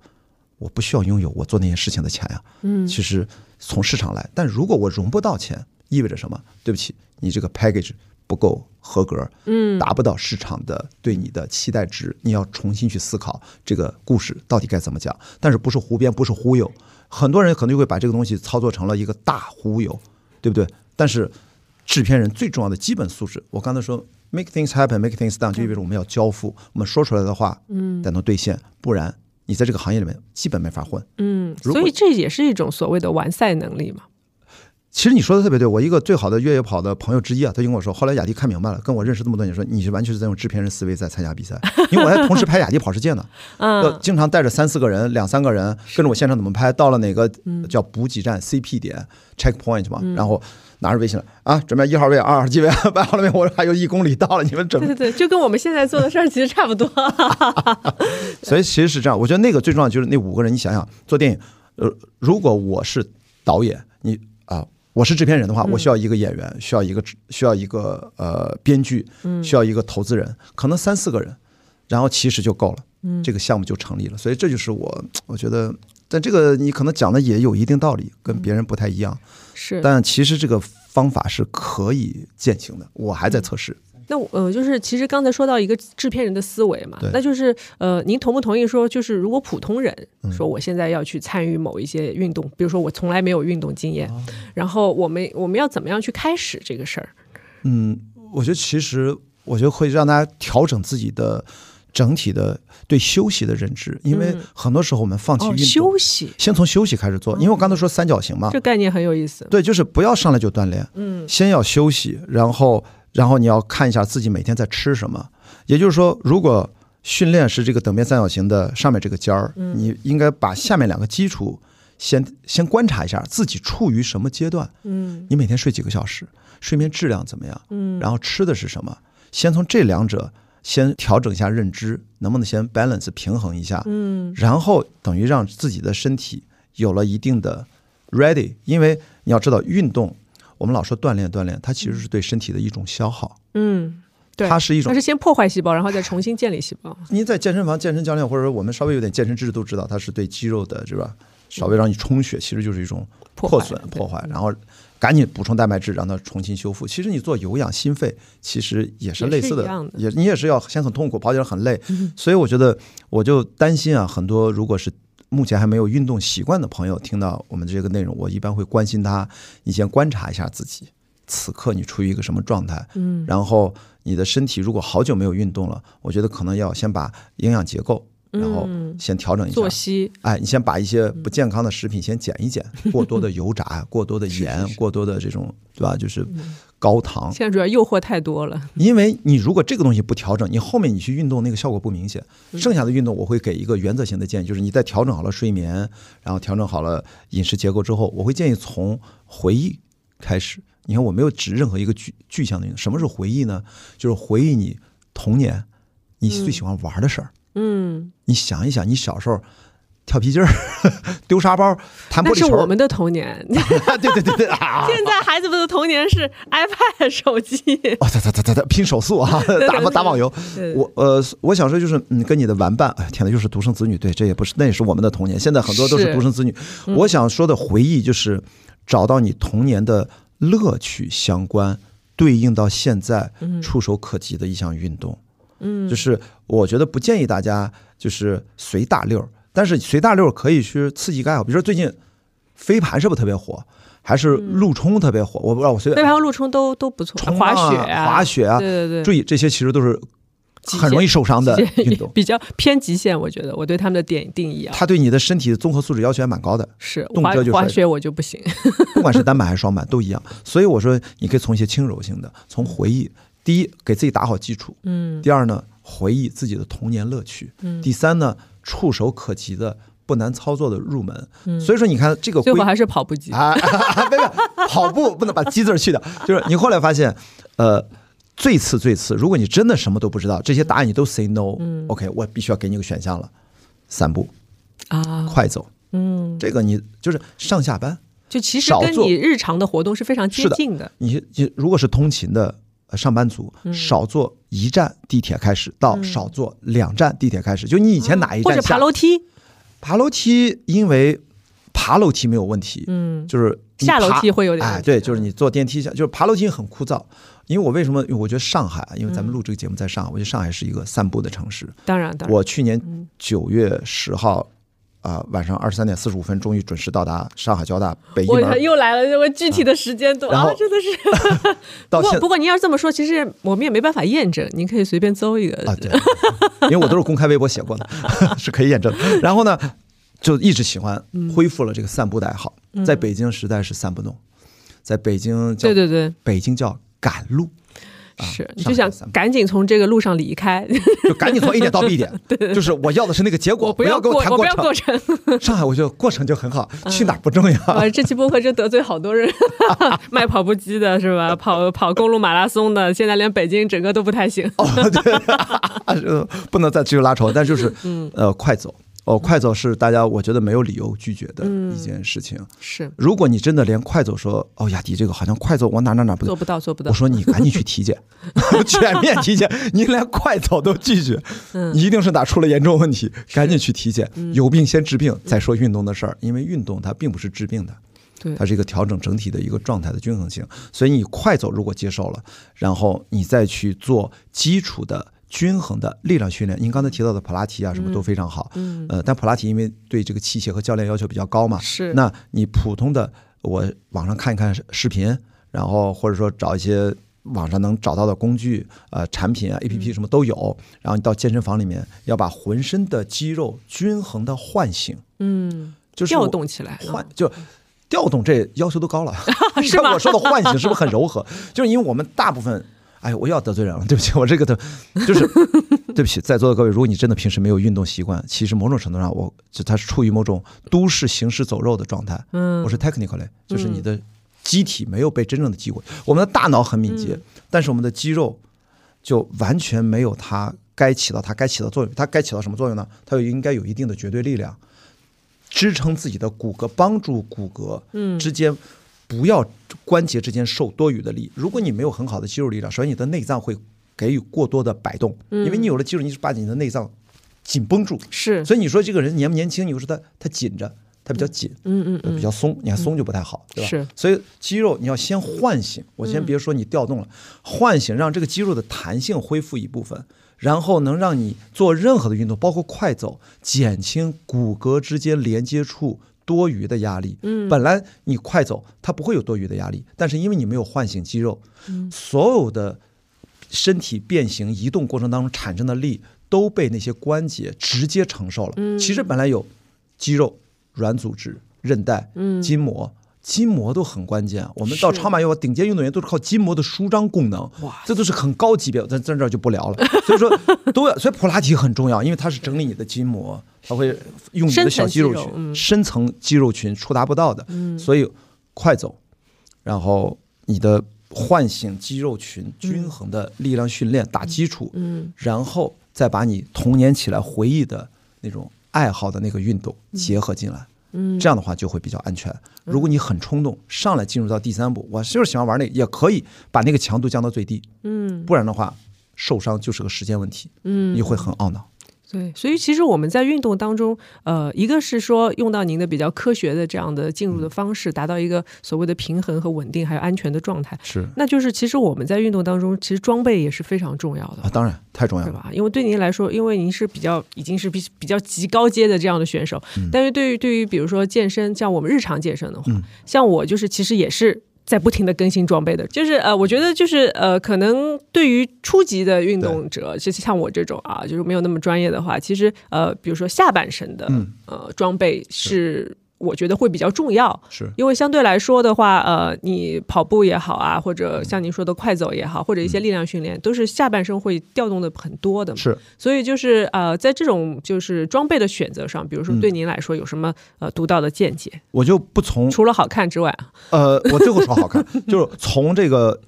我不需要拥有我做那些事情的钱呀。嗯其实从市场来，但如果我融不到钱，意味着什么？对不起，你这个 package 不够合格，嗯达不到市场的对你的期待值，你要重新去思考这个故事到底该怎么讲。但是不是胡编，不是忽悠，很多人可能就会把这个东西操作成了一个大忽悠，对不对？但是制片人最重要的基本素质，我刚才说 make things happen，make things done，就意味着我们要交付，我们说出来的话，嗯。得能兑现，不然你在这个行业里面基本没法混。嗯，所以这也是一种所谓的完赛能力嘛。其实你说的特别对，我一个最好的越野跑的朋友之一啊，他就跟我说，后来雅迪看明白了，跟我认识这么多年，说你是完全是在用制片人思维在参加比赛，因为我还同时拍雅迪跑世界呢，要嗯经常带着三四个人、两三个人跟着我现场怎么拍，到了哪个叫补给站 CP 点 checkpoint 嘛，然后拿着微信了啊，准备一号位、二号机位，摆好了没？我说还有一公里到了，你们准备对对对，就跟我们现在做的事儿其实差不多。所以其实是这样，我觉得那个最重要就是那五个人，你想想做电影，呃，如果我是导演，你啊、我是制片人的话，我需要一个演员，需要一个需要一个呃编剧，需要一个投资人，可能三四个人，然后其实就够了，这个项目就成立了。所以这就是我我觉得，但这个你可能讲的也有一定道理，跟别人不太一样，是，但其实这个方法是可以践行的，我还在测试。那我呃，就是其实刚才说到一个制片人的思维嘛，那就是呃，您同不同意说，就是如果普通人嗯。说我现在要去参与某一些运动，比如说我从来没有运动经验，哦。然后我们我们要怎么样去开始这个事儿？嗯，我觉得其实我觉得会让大家调整自己的整体的对休息的认知，因为嗯很多时候我们放弃哦，运动，休息先从休息开始做。因为我刚才说三角形嘛，这概念很有意思。对，就是不要上来就锻炼，嗯先要休息，然后然后你要看一下自己每天在吃什么。也就是说，如果训练是这个等边三角形的上面这个尖儿，嗯你应该把下面两个基础先先观察一下自己处于什么阶段。嗯你每天睡几个小时，睡眠质量怎么样？嗯然后吃的是什么？先从这两者先调整一下认知，能不能先 balance 平衡一下？嗯然后等于让自己的身体有了一定的 ready，因为你要知道，运动我们老说锻炼锻炼，它其实是对身体的一种消耗，嗯，对，它是一种它是先破坏细胞，然后再重新建立细胞。您在健身房、健身教练，或者说我们稍微有点健身知识都知道，它是对肌肉的，是吧？稍微让你充血，其实就是一种破损、破坏，然后赶紧补充蛋白质，让它重新修复。其实你做有氧心肺，其实也是类似的，也你也是要先很痛苦，跑起来很累。所以我觉得，我就担心啊，很多如果是目前还没有运动习惯的朋友，听到我们这个内容，我一般会关心他，你先观察一下自己，此刻你处于一个什么状态，嗯，然后你的身体如果好久没有运动了，我觉得可能要先把营养结构。然后先调整一下作息，哎，你先把一些不健康的食品先减一减，过多的油炸、过多的盐、过多的这种，对吧？就是高糖。现在主要诱惑太多了。因为你如果这个东西不调整，你后面你去运动那个效果不明显。嗯剩下的运动我会给一个原则性的建议，就是你在调整好了睡眠，然后调整好了饮食结构之后，我会建议从回忆开始。你看，我没有指任何一个具具象的运动。什么是回忆呢？就是回忆你童年你最喜欢玩的事儿。嗯，你想一想，你小时候跳皮筋儿、丢沙包、弹玻那璃球，是我们的童年。对对对对啊！现在孩子们的童年是 iPad 手机。哦，他他他他他，拼手速啊，打打网游。我呃，我想说就是，嗯，跟你的玩伴，哎，天呐，又是独生子女，对，这也不是，那也是我们的童年。现在很多都是是独生子女。我想说的回忆就是找到你童年的乐趣相关，对应到现在触手可及的一项运动。嗯，就是我觉得不建议大家就是随大溜儿，但是随大溜儿可以去刺激个爱好，比如说最近飞盘是不是特别火，还是陆冲特别火？我不知道，我随便飞盘和、陆冲都都不错，冲滑雪啊、滑雪啊，对对对，注意这些其实都是很容易受伤的运动，比较偏极限。我觉得我对他们的点定义啊，他对你的身体的综合素质要求还蛮高的，是滑动辄就滑雪我就不行。不管是单板还是双板都一样。所以我说，你可以从一些轻柔性的，从回忆，第一给自己打好基础，嗯。第二呢，回忆自己的童年乐趣，嗯。第三呢，触手可及的。不难操作的入门，所以说你看这个规最后还是跑步机。啊，没有跑步不能把“机”字去掉，就是你后来发现，呃，最次最次，如果你真的什么都不知道，这些答案你都 say no，嗯。OK，我必须要给你个选项了，散步、啊，快走，嗯，这个你就是上下班，就其实跟你日常的活动是非常接近的。近的。你你如果是通勤的呃上班族，嗯少坐一站地铁开始，到少坐两站地铁开始，就你以前哪一或者站下爬楼梯，爬楼梯，因为爬楼梯没有问题，嗯，就是你下楼爬梯会有点哎，对，就是你坐电梯下，就是爬楼梯很枯燥。因为我为什么？因为我觉得上海啊，因为咱嗯们录这个节目在上海，我觉得上海是一个散步的城市。当然当然，我去年嗯九月十号啊、晚上二十三点四十五分，终于准时到达上海交大北一我门。又来了这个具体的时间段然后啊，真的是。不过不过您要是这么说，其实我们也没办法验证，您可以随便搜一个。啊，对，因为我都是公开微博写过的，是可以验证。然后呢，就一直喜欢嗯恢复了这个散步的爱好。在北京实在是散不动，在北京叫对对对，北京叫赶路，啊是，你就想赶紧从这个路上离开，就赶紧从 A 点到 B 点，就是我要的是那个结果，我不要给我，谈我不要过程。上海我觉得过程就很好，去哪儿不重要。啊，这期播客真得罪好多人，卖跑步机的是吧？跑跑公路马拉松的，现在连北京整个都不太行。哦，对，呃不能再继续拉仇，但就是呃，快走哦，快走是大家我觉得没有理由拒绝的一件事情。是如果你真的连快走说哦，雅迪这个好像快走我哪哪哪不对，做不到，做不到我。说你赶紧去体检 全面体检，你连快走都拒绝，嗯你一定是哪出了严重问题，赶紧去体检，有病先治病，再说运动的事儿，因为运动它并不是治病的。对它是一个调整整体的一个状态的均衡性。所以你快走如果接受了，然后你再去做基础的均衡的力量训练。您刚才提到的普拉提啊，什么都非常好。嗯，呃，但普拉提因为对这个器械和教练要求比较高嘛，是那你普通的我网上看一看视频，然后或者说找一些。网上能找到的工具、呃产品啊、A P 嗯 P 什么都有，然后你到健身房里面要把浑身的肌肉均衡的唤醒，嗯，就是调动起来。唤就调动这要求都高了，你 是吗看我说的唤醒是不是很柔和？就是因为我们大部分，哎，我又要得罪人了，对不起，我这个的，就是对不起，在座的各位，如果你真的平时没有运动习惯，其实某种程度上，我就它是处于某种都市行尸走肉的状态。嗯我是 technically，就是你的机体没有被真正的激活，我们的大脑很敏捷，嗯但是我们的肌肉就完全没有它该起到它该起到作用。它该起到什么作用呢？它有应该有一定的绝对力量，支撑自己的骨骼，帮助骨骼嗯之间不要关节之间受多余的力。如果你没有很好的肌肉力量，首先你的内脏会给予过多的摆动，因为你有了肌肉，你是把你的内脏紧绷住，是，所以你说这个人年不年轻？你说他他紧着，他比较紧，嗯嗯嗯，比较松，你看松就不太好，对吧？是，所以肌肉你要先唤醒，我先别说你调动了，唤醒让这个肌肉的弹性恢复一部分，然后能让你做任何的运动，包括快走，减轻骨骼之间连接处多余的压力。嗯，本来你快走它不会有多余的压力，但是因为你没有唤醒肌肉，所有的身体变形移动过程当中产生的力都被那些关节直接承受了。其实本来有肌肉、软组织、韧带、筋膜。筋膜都很关键，我们到超马有顶尖运动员都是靠筋膜的舒张功能，哇。这都是很高级别，咱咱这儿就不聊了。所以说都要，所以普拉提很重要，因为它是整理你的筋膜，它会用你的小肌肉群、深层肌肉嗯。深层肌肉群触达不到的，所以快走，然后你的唤醒肌肉群均衡的力量训练打基础，嗯。然后再把你童年起来回忆的那种爱好的那个运动结合进来。嗯，这样的话就会比较安全。如果你很冲动，上来进入到第三步，我就是喜欢玩那个，也可以把那个强度降到最低。嗯不然的话，受伤就是个时间问题，嗯，你会很懊恼。对，所以其实我们在运动当中，呃，一个是说用到您的比较科学的这样的进入的方式，达到一个所谓的平衡和稳定还有安全的状态。是那就是其实我们在运动当中，其实装备也是非常重要的啊，。当然太重要了。对吧？因为对您来说，因为您是比较已经是比比较极高阶的这样的选手，但是对于对于比如说健身，像我们日常健身的话，嗯像我就是其实也是。在不停的更新装备的，就是呃，我觉得就是呃，可能对于初级的运动者，就是像我这种啊，就是没有那么专业的话，其实呃，比如说下半身的、嗯。呃装备是我觉得会比较重要，是。因为相对来说的话，呃，你跑步也好啊，或者像您说的快走也好，或者一些力量训练，都是下半身会调动的很多的嘛。是，所以就是呃，在这种就是装备的选择上，比如说对您来说有什么呃独到的见解？我就不从除了好看之外。啊，呃，我最后说好看，就是从这个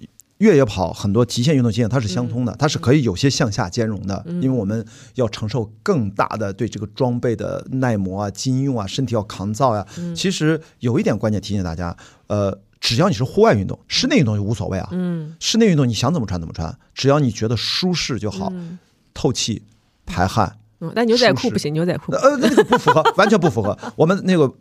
越野跑很多极限运动经验它是相通的，它是可以有些向下兼容的，因为我们要承受更大的对这个装备的耐磨啊、经用啊，身体要抗造呀、其实有一点关键提醒大家，呃。只要你是户外运动，室内运动就无所谓啊。嗯室内运动你想怎么穿怎么穿，只要你觉得舒适就好，嗯透气、排汗，嗯，但牛仔裤不行，牛仔裤呃，那个不符合，完全不符合。我们那个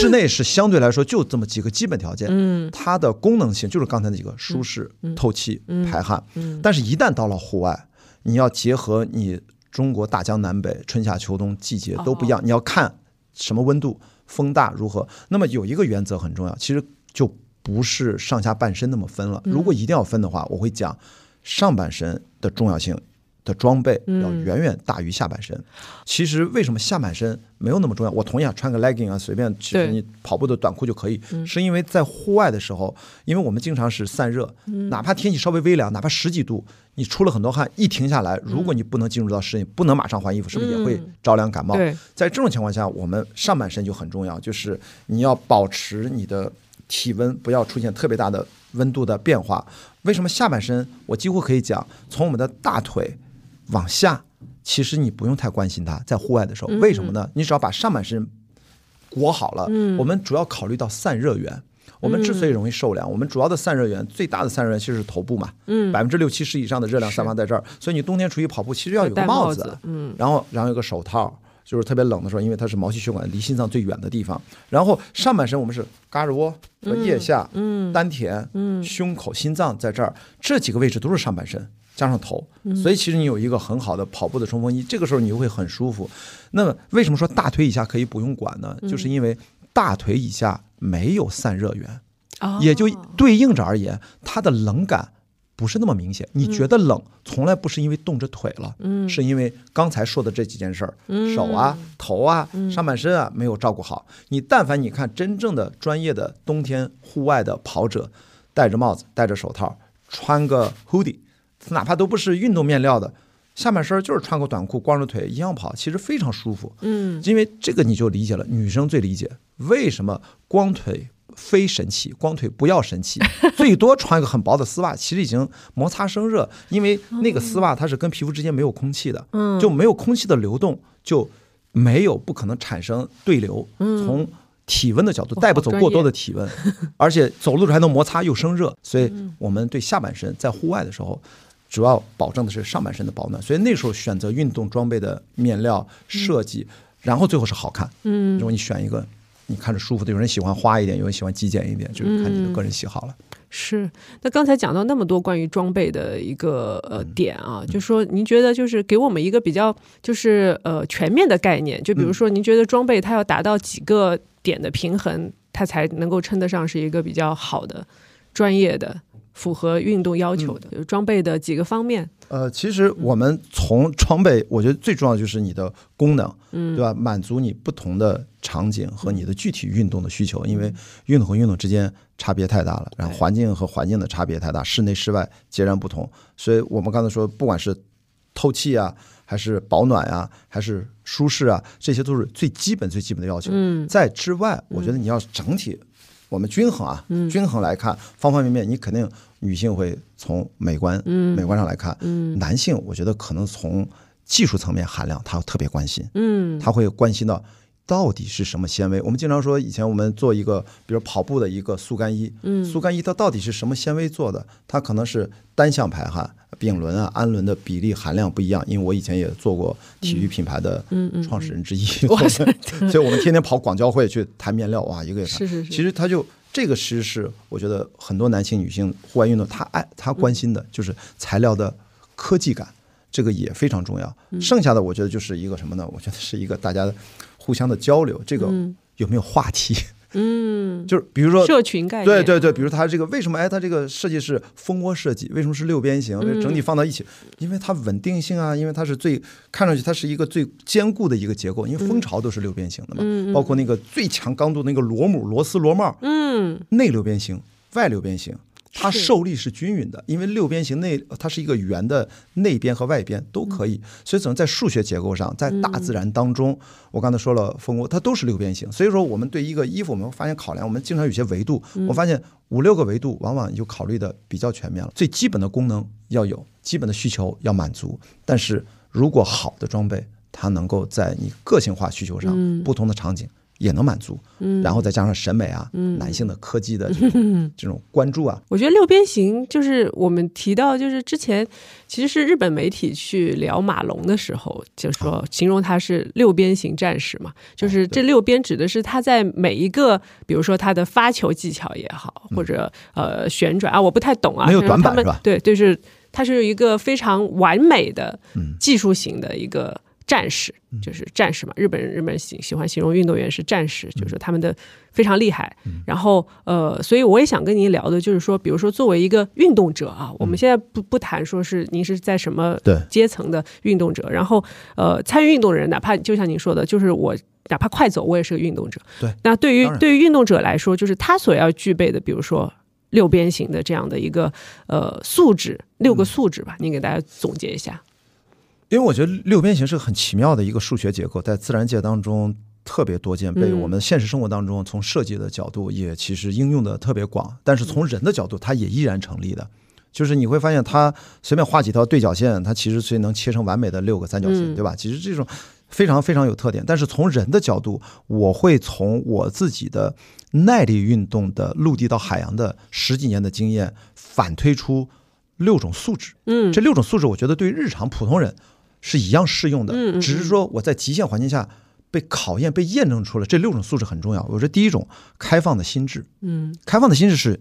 室内是相对来说就这么几个基本条件，嗯它的功能性就是刚才那几个：舒适、透气、排汗。嗯但是，一旦到了户外，你要结合你中国大江南北、春夏秋冬季节都不一样，你要看什么温度、风大如何。那么有一个原则很重要，其实就不是上下半身那么分了。如果一定要分的话，我会讲上半身的重要性。的装备要远远大于下半身。其实为什么下半身没有那么重要？我同意啊，穿个 legging 啊，随便其实你跑步的短裤就可以，是因为在户外的时候，因为我们经常是散热，哪怕天气稍微微凉，哪怕十几度，你出了很多汗，一停下来，如果你不能进入到室内，不能马上换衣服，是不是也会着凉感冒？对，在这种情况下，我们上半身就很重要，就是你要保持你的体温不要出现特别大的温度的变化。为什么下半身？我几乎可以讲，从我们的大腿往下，其实你不用太关心它。在户外的时候，为什么呢？你只要把上半身裹好了，我们主要考虑到散热源。我们之所以容易受凉，我们主要的散热源最大的散热源其实是头部嘛，嗯百分之六七十以上的热量散发在这儿，所以你冬天出去跑步其实要有个戴帽子，嗯然后然后有个手套，就是特别冷的时候，因为它是毛细血管离心脏最远的地方。然后上半身我们是胳肢窝和腋下、嗯丹田、嗯胸口、心脏在这儿，这几个位置都是上半身。加上头，嗯所以其实你有一个很好的跑步的冲锋衣，这个时候你就会很舒服。那么为什么说大腿以下可以不用管呢？嗯就是因为大腿以下没有散热源，哦也就对应着而言，它的冷感不是那么明显。你觉得冷，从来不是因为冻着腿了，嗯是因为刚才说的这几件事儿，嗯手啊、头啊、上半身啊没有照顾好。你但凡你看真正的专业的冬天户外的跑者，戴着帽子、戴着手套，穿个 hoodie，哪怕都不是运动面料的。下半身就是穿个短裤，光着腿一样跑，其实非常舒服。嗯因为这个你就理解了，女生最理解为什么光腿非神器，光腿不要神器，最多穿一个很薄的丝袜，其实已经摩擦生热，因为那个丝袜它是跟皮肤之间没有空气的，嗯就没有空气的流动，就没有不可能产生对流，从。体温的角度，带不走过多的体温，而且走路时还能摩擦又生热，所以我们对下半身在户外的时候，主要保证的是上半身的保暖，所以那时候选择运动装备的面料设计，然后最后是好看。嗯，如果你选一个你看着舒服的，有人喜欢花一点，有人喜欢极简一点，就是看你的个人喜好了。是，那刚才讲到那么多关于装备的一个呃点啊，就说您觉得就是给我们一个比较就是呃全面的概念，就比如说您觉得装备它要达到几个点的平衡，它才能够称得上是一个比较好的专业的。符合运动要求的装备的几个方面。呃，其实我们从装备，我觉得最重要的就是你的功能，嗯，对吧？满足你不同的场景和你的具体运动的需求，因为运动和运动之间差别太大了，然后环境和环境的差别太大，室内室外截然不同。所以我们刚才说，不管是透气啊，还是保暖啊，还是舒适啊，这些都是最基本最基本的要求。嗯，在之外，我觉得你要整体。我们均衡啊，均衡来看方方面面，你肯定女性会从美观、嗯美观上来看，嗯男性我觉得可能从技术层面含量他特别关心，嗯他会关心到。到底是什么纤维？我们经常说，以前我们做一个，比如跑步的一个速干衣，嗯，速干衣它到底是什么纤维做的？它可能是单向排汗，丙纶啊、氨纶的比例含量不一样。因为我以前也做过体育品牌的创始人之一，所以我们天天跑广交会去谈面料，哇，一个也谈。是是是。其实他就这个，其实是我觉得很多男性、女性户外运动，他爱他关心的就是材料的科技感，这个也非常重要。剩下的我觉得就是一个什么呢？我觉得是一个大家。互相的交流，这个有没有话题？嗯，就是比如说社群概念，对对对，比如它这个为什么？哎，它这个设计是蜂窝设计，为什么是六边形？整体放到一起，因为它稳定性啊，因为它是最看上去它是一个最坚固的一个结构，因为蜂巢都是六边形的嘛，包括那个最强刚度那个螺母螺丝螺帽，嗯，内六边形，外六边形。它受力是均匀的，因为六边形内它是一个圆的内边和外边都可以，所以只能在数学结构上，在大自然当中，我刚才说了蜂窝它都是六边形，所以说我们对一个衣服，我们发现考量，我们经常有些维度，我发现五六个维度往往就考虑的比较全面了。最基本的功能要有，基本的需求要满足，但是如果好的装备，它能够在你个性化需求上，不同的场景。也能满足，嗯，然后再加上审美啊，嗯，男性的科技的这种 这种关注啊，我觉得六边形就是我们提到，就是之前其实是日本媒体去聊马龙的时候，就说形容他是六边形战士嘛，就是这六边指的是他在每一个，比如说他的发球技巧也好，或者呃旋转啊，我不太懂啊，没有短板是吧？对，就是他是一个非常完美的技术型的一个。战士就是战士嘛，日本人日本人喜喜欢形容运动员是战士，就是他们的非常厉害。然后呃，所以我也想跟您聊的，就是说，比如说作为一个运动者啊，我们现在不不谈说是您是在什么阶层的运动者，然后呃，参与运动的人，哪怕就像您说的，就是我哪怕快走，我也是个运动者。对，那对于对于运动者来说，就是他所要具备的，比如说六边形的这样的一个呃素质，六个素质吧，您给大家总结一下。因为我觉得六边形是个很奇妙的一个数学结构，在自然界当中特别多见，被我们现实生活当中从设计的角度也其实应用的特别广。但是从人的角度，它也依然成立的。就是你会发现，它随便画几条对角线，它其实是能切成完美的六个三角形，对吧？其实这种非常非常有特点。但是从人的角度，我会从我自己的耐力运动的陆地到海洋的十几年的经验，反推出六种素质。嗯，这六种素质，我觉得对于日常普通人。是一样适用的，只是说我在极限环境下被考验、被验证出了这六种素质很重要。我说第一种，开放的心智，嗯，开放的心智是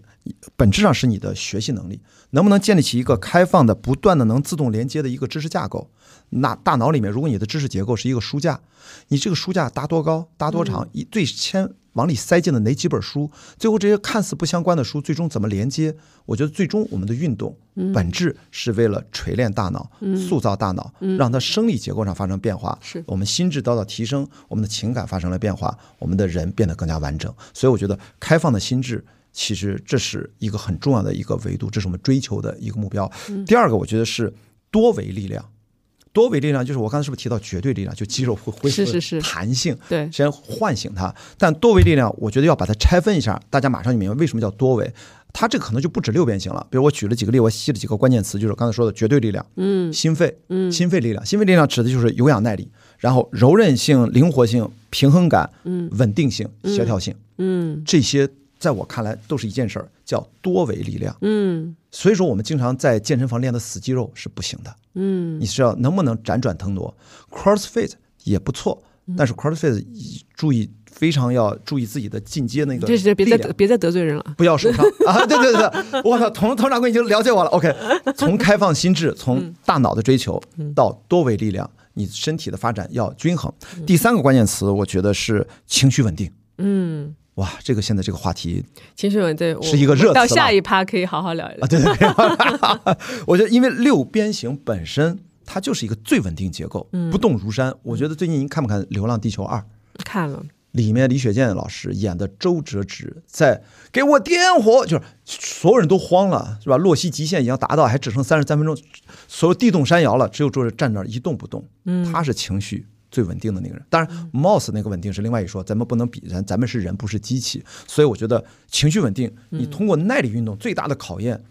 本质上是你的学习能力，能不能建立起一个开放的、不断的能自动连接的一个知识架构？那大脑里面，如果你的知识结构是一个书架，你这个书架搭多高、搭多长，一最先。往里塞进了哪几本书？最后这些看似不相关的书，最终怎么连接？我觉得最终我们的运动本质是为了锤炼大脑、塑造大脑，让它生理结构上发生变化。是我们心智得到提升，我们的情感发生了变化，我们的人变得更加完整。所以我觉得开放的心智，其实这是一个很重要的一个维度，这是我们追求的一个目标。第二个，我觉得是多维力量。多维力量就是我刚才是不是提到绝对力量？就肌肉会恢复弹性，对，先唤醒它。但多维力量，我觉得要把它拆分一下，大家马上就明白为什么叫多维。它这可能就不止六边形了。比如我举了几个例，我吸了几个关键词，就是刚才说的绝对力量，嗯，心肺，嗯，心肺力量，心肺力量指的就是有氧耐力，然后柔韧性、灵活性、平衡感，嗯，稳定性、协调性，嗯，这些在我看来都是一件事儿，叫多维力量。嗯所以说，我们经常在健身房练的死肌肉是不行的，嗯你是要能不能辗转腾挪。CrossFit 也不错，嗯但是 CrossFit 注意非常要注意自己的进阶那个别再得别再得罪人了。不要受伤啊！对对对，我操，佟佟掌柜已经了解我了。OK，从开放心智，从大脑的追求到多维力量，你身体的发展要均衡。第三个关键词，我觉得是情绪稳定。嗯，哇，这个现在这个话题情绪稳定我是一个热词了到下一趴可以好好聊一聊啊，。对对对，我觉得因为六边形本身它就是一个最稳定结构，不动如山。我觉得最近您看不看《流浪地球二》？看了，里面李雪健老师演的周哲直在给我点火，就是所有人都慌了，是吧？洛希极限已经达到，还只剩三十三分钟，所有地动山摇了，只有周哲站那儿一动不动。嗯，他是情绪最稳定的那个人。当然，Moss 那个稳定是另外一说，咱们不能比，咱咱们是人，不是机器。所以我觉得情绪稳定，你通过耐力运动最大的考验，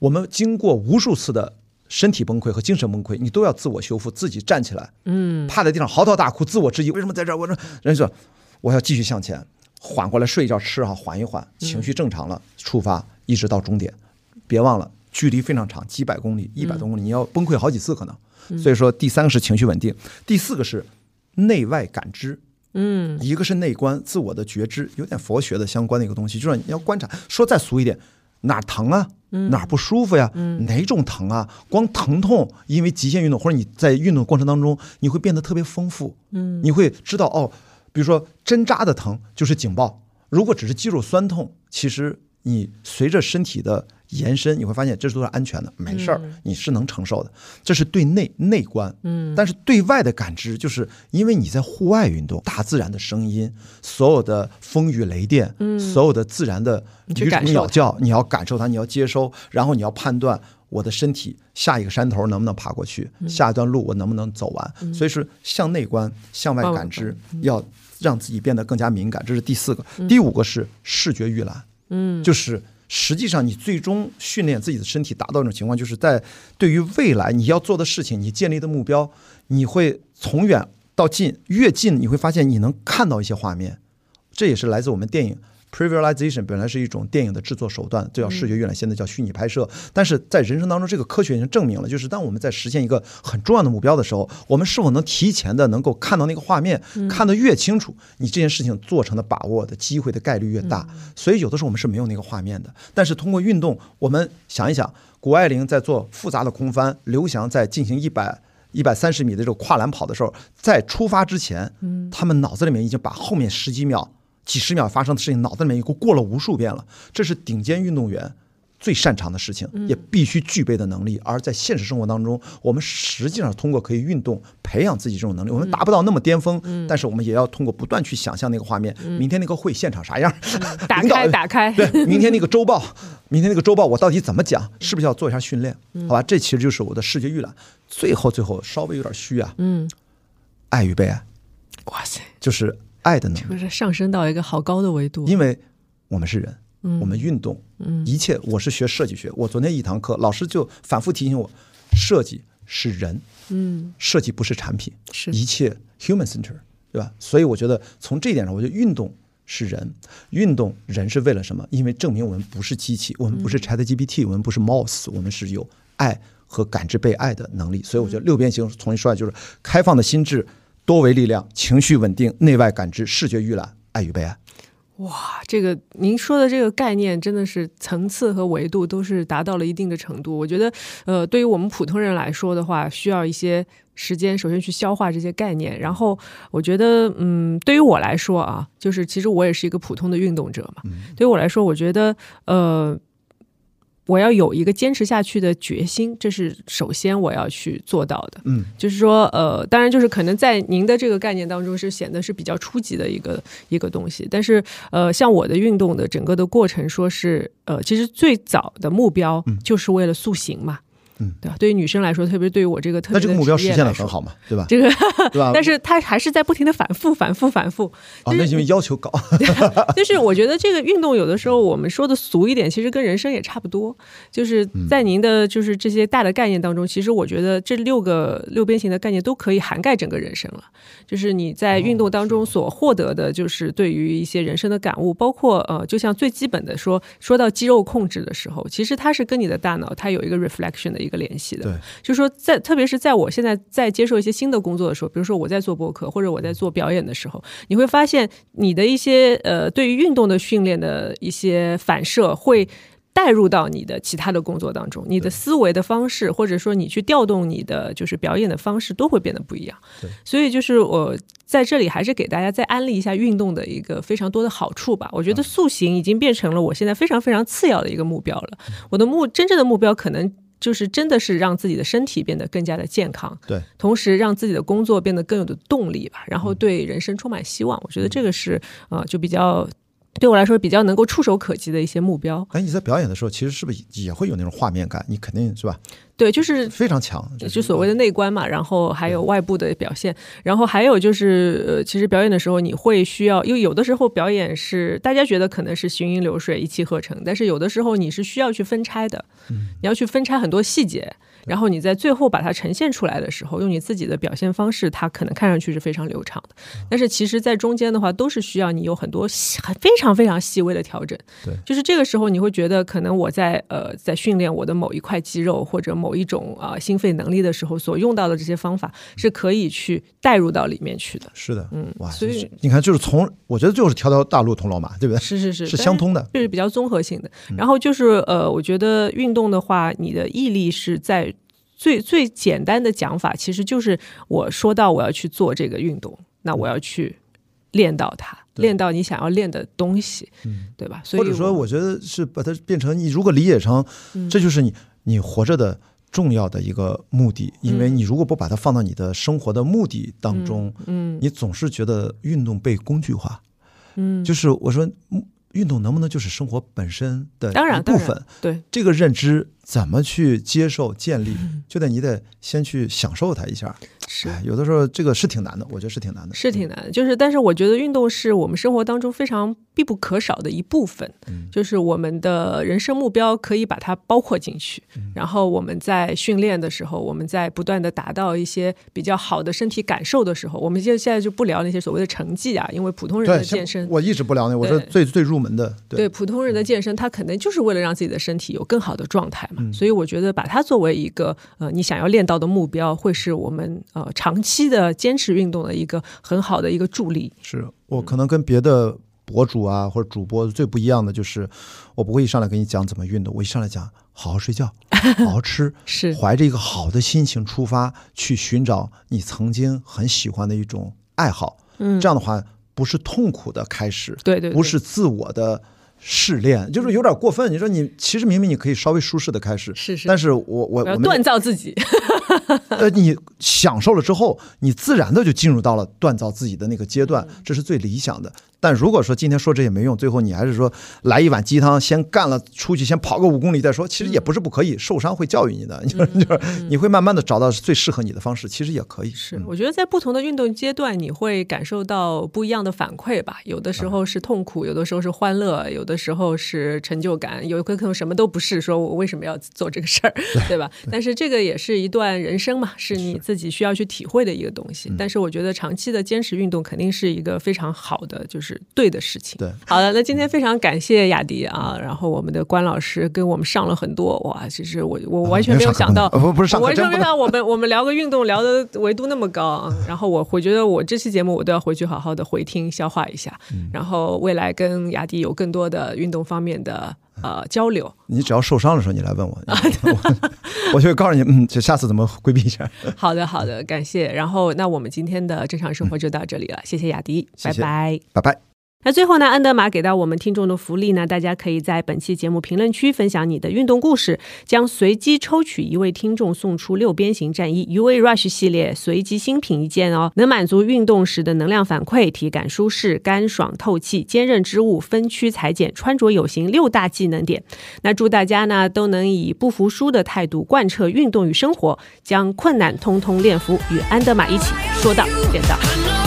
我们经过无数次的。身体崩溃和精神崩溃，你都要自我修复，自己站起来，嗯，趴在地上嚎啕大哭，自我质疑，为什么在这儿？我说，人家说我要继续向前，缓过来，睡一觉，吃啊，缓一缓，情绪正常了，出发，一直到终点。别忘了，距离非常长，几百公里，一百多公里，你要崩溃好几次可能。所以说，第三个是情绪稳定，第四个是内外感知。嗯一个是内观，自我的觉知，有点佛学的相关的一个东西，就是你要观察。说再俗一点，哪儿疼啊？哪儿不舒服呀？哪种疼啊？光疼痛，因为极限运动或者你在运动过程当中，你会变得特别丰富。嗯，你会知道哦，比如说针扎的疼就是警报，如果只是肌肉酸痛，其实你随着身体的延伸，你会发现这都是安全的，没事儿，你是能承受的。这是对内内观，嗯，但是对外的感知，就是因为你在户外运动，大自然的声音，所有的风雨雷电，嗯，所有的自然的鸟叫，你要感受它，你要接收，然后你要判断我的身体下一个山头能不能爬过去，下一段路我能不能走完。所以是向内观、向外感知，要让自己变得更加敏感。这是第四个，第五个是视觉预览。嗯，就是实际上你最终训练自己的身体达到一种情况，就是在对于未来你要做的事情，你建立的目标，你会从远到近，越近你会发现你能看到一些画面，这也是来自我们电影。Previsualization 本来是一种电影的制作手段，这叫视觉预览，现在叫虚拟拍摄。但是在人生当中，这个科学已经证明了，就是当我们在实现一个很重要的目标的时候，我们是否能提前的能够看到那个画面，看得越清楚，你这件事情做成的把握的机会的概率越大。所以有的时候我们是没有那个画面的，但是通过运动，我们想一想，谷爱凌在做复杂的空翻，刘翔在进行一百。一百三十米的这种跨栏跑的时候，在出发之前，嗯他们脑子里面已经把后面十几秒、几十秒发生的事情脑子里面已经过了无数遍了。这是顶尖运动员最擅长的事情，也必须具备的能力。而在现实生活当中，我们实际上通过可以运动培养自己这种能力。我们达不到那么巅峰，但是我们也要通过不断去想象那个画面，明天那个会现场啥样，打开打开，对，明天那个 周报，明天那个周报我到底怎么讲？是不是要做一下训练？好吧，这其实就是我的视觉预览。最后，最后稍微有点虚啊，嗯，爱与被爱，哇塞，就是爱的能力，就是上升到一个好高的维度。因为我们是人，我们运动，一切。我是学设计学，我昨天一堂课，老师就反复提醒我，设计是人，嗯，设计不是产品，是一切 human center，对吧？所以我觉得从这一点上，我觉得运动是人，运动人是为了什么？因为证明我们不是机器，我们不是 Chat GPT，我们不是 Mouse，我们是有爱和感知被爱的能力。所以我觉得六边形重新说来就是开放的心智、多维力量、情绪稳定、内外感知、视觉预览、爱与被爱。哇，这个您说的这个概念真的是层次和维度都是达到了一定的程度。我觉得，呃，对于我们普通人来说的话，需要一些时间，首先去消化这些概念。然后，我觉得，嗯，对于我来说啊，就是其实我也是一个普通的运动者嘛。对于我来说，我觉得，呃。我要有一个坚持下去的决心，这是首先我要去做到的。嗯，就是说，呃，当然就是可能在您的这个概念当中是显得是比较初级的一个一个东西，但是呃，像我的运动的整个的过程，说是呃，其实最早的目标就是为了塑形嘛。嗯，对吧？对于女生来说，特别对于我这个特别那这个目标实现的的很好嘛，对吧？这个，对吧？但是他还是在不停的反复、反复、反复。啊，那因为要求高，就是我觉得这个运动有的时候我们说的俗一点，其实跟人生也差不多。就是在您的就是这些大的概念当中，其实我觉得这六个六边形的概念都可以涵盖整个人生了。就是你在运动当中所获得的，就是对于一些人生的感悟，包括呃，就像最基本的说，说到肌肉控制的时候，其实它是跟你的大脑它有一个 reflection 的一个联系的。对，就是说在特别是在我现在在接受一些新的工作的时候，比如说我在做播客或者我在做表演的时候，你会发现你的一些呃对于运动的训练的一些反射会。带入到你的其他的工作当中，你的思维的方式，或者说你去调动你的就是表演的方式，都会变得不一样。对，所以就是我在这里还是给大家再安利一下运动的一个非常多的好处吧。我觉得塑形已经变成了我现在非常非常次要的一个目标了。我的目真正的目标可能就是真的是让自己的身体变得更加的健康，对，同时让自己的工作变得更有的动力吧，然后对人生充满希望。我觉得这个是呃，就比较。对我来说比较能够触手可及的一些目标。哎，你在表演的时候，其实是不是也会有那种画面感？你肯定是吧？对，就是非常强，就所谓的内观嘛。然后还有外部的表现，然后还有就是，呃，其实表演的时候你会需要，因为有的时候表演是大家觉得可能是行云流水、一气呵成，但是有的时候你是需要去分拆的，你要去分拆很多细节。然后你在最后把它呈现出来的时候，用你自己的表现方式，它可能看上去是非常流畅的。但是其实，在中间的话，都是需要你有很多细、非常非常细微的调整。对，就是这个时候，你会觉得可能我在呃在训练我的某一块肌肉或者某一种啊心肺能力的时候，所用到的这些方法是可以去带入到里面去的。是的，嗯，哇，所以你看，就是从我觉得就是条条大路通罗马，对不对？是是是，是相通的，就是比较综合性的。然后就是呃，我觉得运动的话，你的毅力是在。最最简单的讲法，其实就是我说到我要去做这个运动，那我要去练到它，练到你想要练的东西，嗯，对吧？所以或者说，我觉得是把它变成你如果理解成，这就是你你活着的重要的一个目的，因为你如果不把它放到你的生活的目的当中，嗯，你总是觉得运动被工具化，嗯，就是我说运动能不能就是生活本身的当然部分？对这个认知。怎么去接受建立，就得你得先去享受它一下。是，有的时候这个是挺难的，我觉得是挺难的，是挺难的。就是，但是我觉得运动是我们生活当中非常必不可少的一部分。嗯，就是我们的人生目标可以把它包括进去。然后我们在训练的时候，我们在不断的达到一些比较好的身体感受的时候，我们现现在就不聊那些所谓的成绩啊，因为普通人的健身，我一直不聊那。我说最最入门的，对普通人的健身，他可能就是为了让自己的身体有更好的状态嘛。所以我觉得把它作为一个呃你想要练到的目标，会是我们呃长期的坚持运动的一个很好的一个助力。是我可能跟别的博主啊或者主播最不一样的就是，我不会一上来跟你讲怎么运动，我一上来讲好好睡觉，好好吃，是怀着一个好的心情出发去寻找你曾经很喜欢的一种爱好。嗯，这样的话不是痛苦的开始，对对，不是自我的。试炼就是有点过分。你说你其实明明你可以稍微舒适的开始，是是。但是我我我们锻造自己，呃，你享受了之后，你自然的就进入到了锻造自己的那个阶段，这是最理想的。但如果说今天说这些没用，最后你还是说来一碗鸡汤，先干了出去，先跑个五公里再说，其实也不是不可以。受伤会教育你的，就是 你会慢慢的找到最适合你的方式，其实也可以。是，我觉得在不同的运动阶段，你会感受到不一样的反馈吧。有的时候是痛苦，有的时候是欢乐，有的时候是成就感，有可能什么都不是。说我为什么要做这个事儿，对吧？但是这个也是一段人生嘛，是你自己需要去体会的一个东西。但是我觉得长期的坚持运动肯定是一个非常好的，就是。是对的事情。对，好的，那今天非常感谢雅迪啊，然后我们的关老师跟我们上了很多哇，其实我我完全没有想到，不不是上，完全没想到我们我们聊个运动聊的维度那么高啊。然后我我觉得我这期节目我都要回去好好的回听消化一下，然后未来跟雅迪有更多的运动方面的呃交流。你只要受伤的时候你来问我，我就会告诉你，嗯，就下次怎么规避一下。好的好的，感谢。然后那我们今天的正常生活就到这里了，谢谢雅迪，拜拜，拜拜。那最后呢，安德玛给到我们听众的福利呢，大家可以在本期节目评论区分享你的运动故事，将随机抽取一位听众送出六边形战衣 UA Rush 系列随机新品一件哦，能满足运动时的能量反馈，体感舒适、干爽透气、坚韧织物、分区裁剪、穿着有型六大技能点。那祝大家呢都能以不服输的态度贯彻运动与生活，将困难通通练服，与安德玛一起说到见到。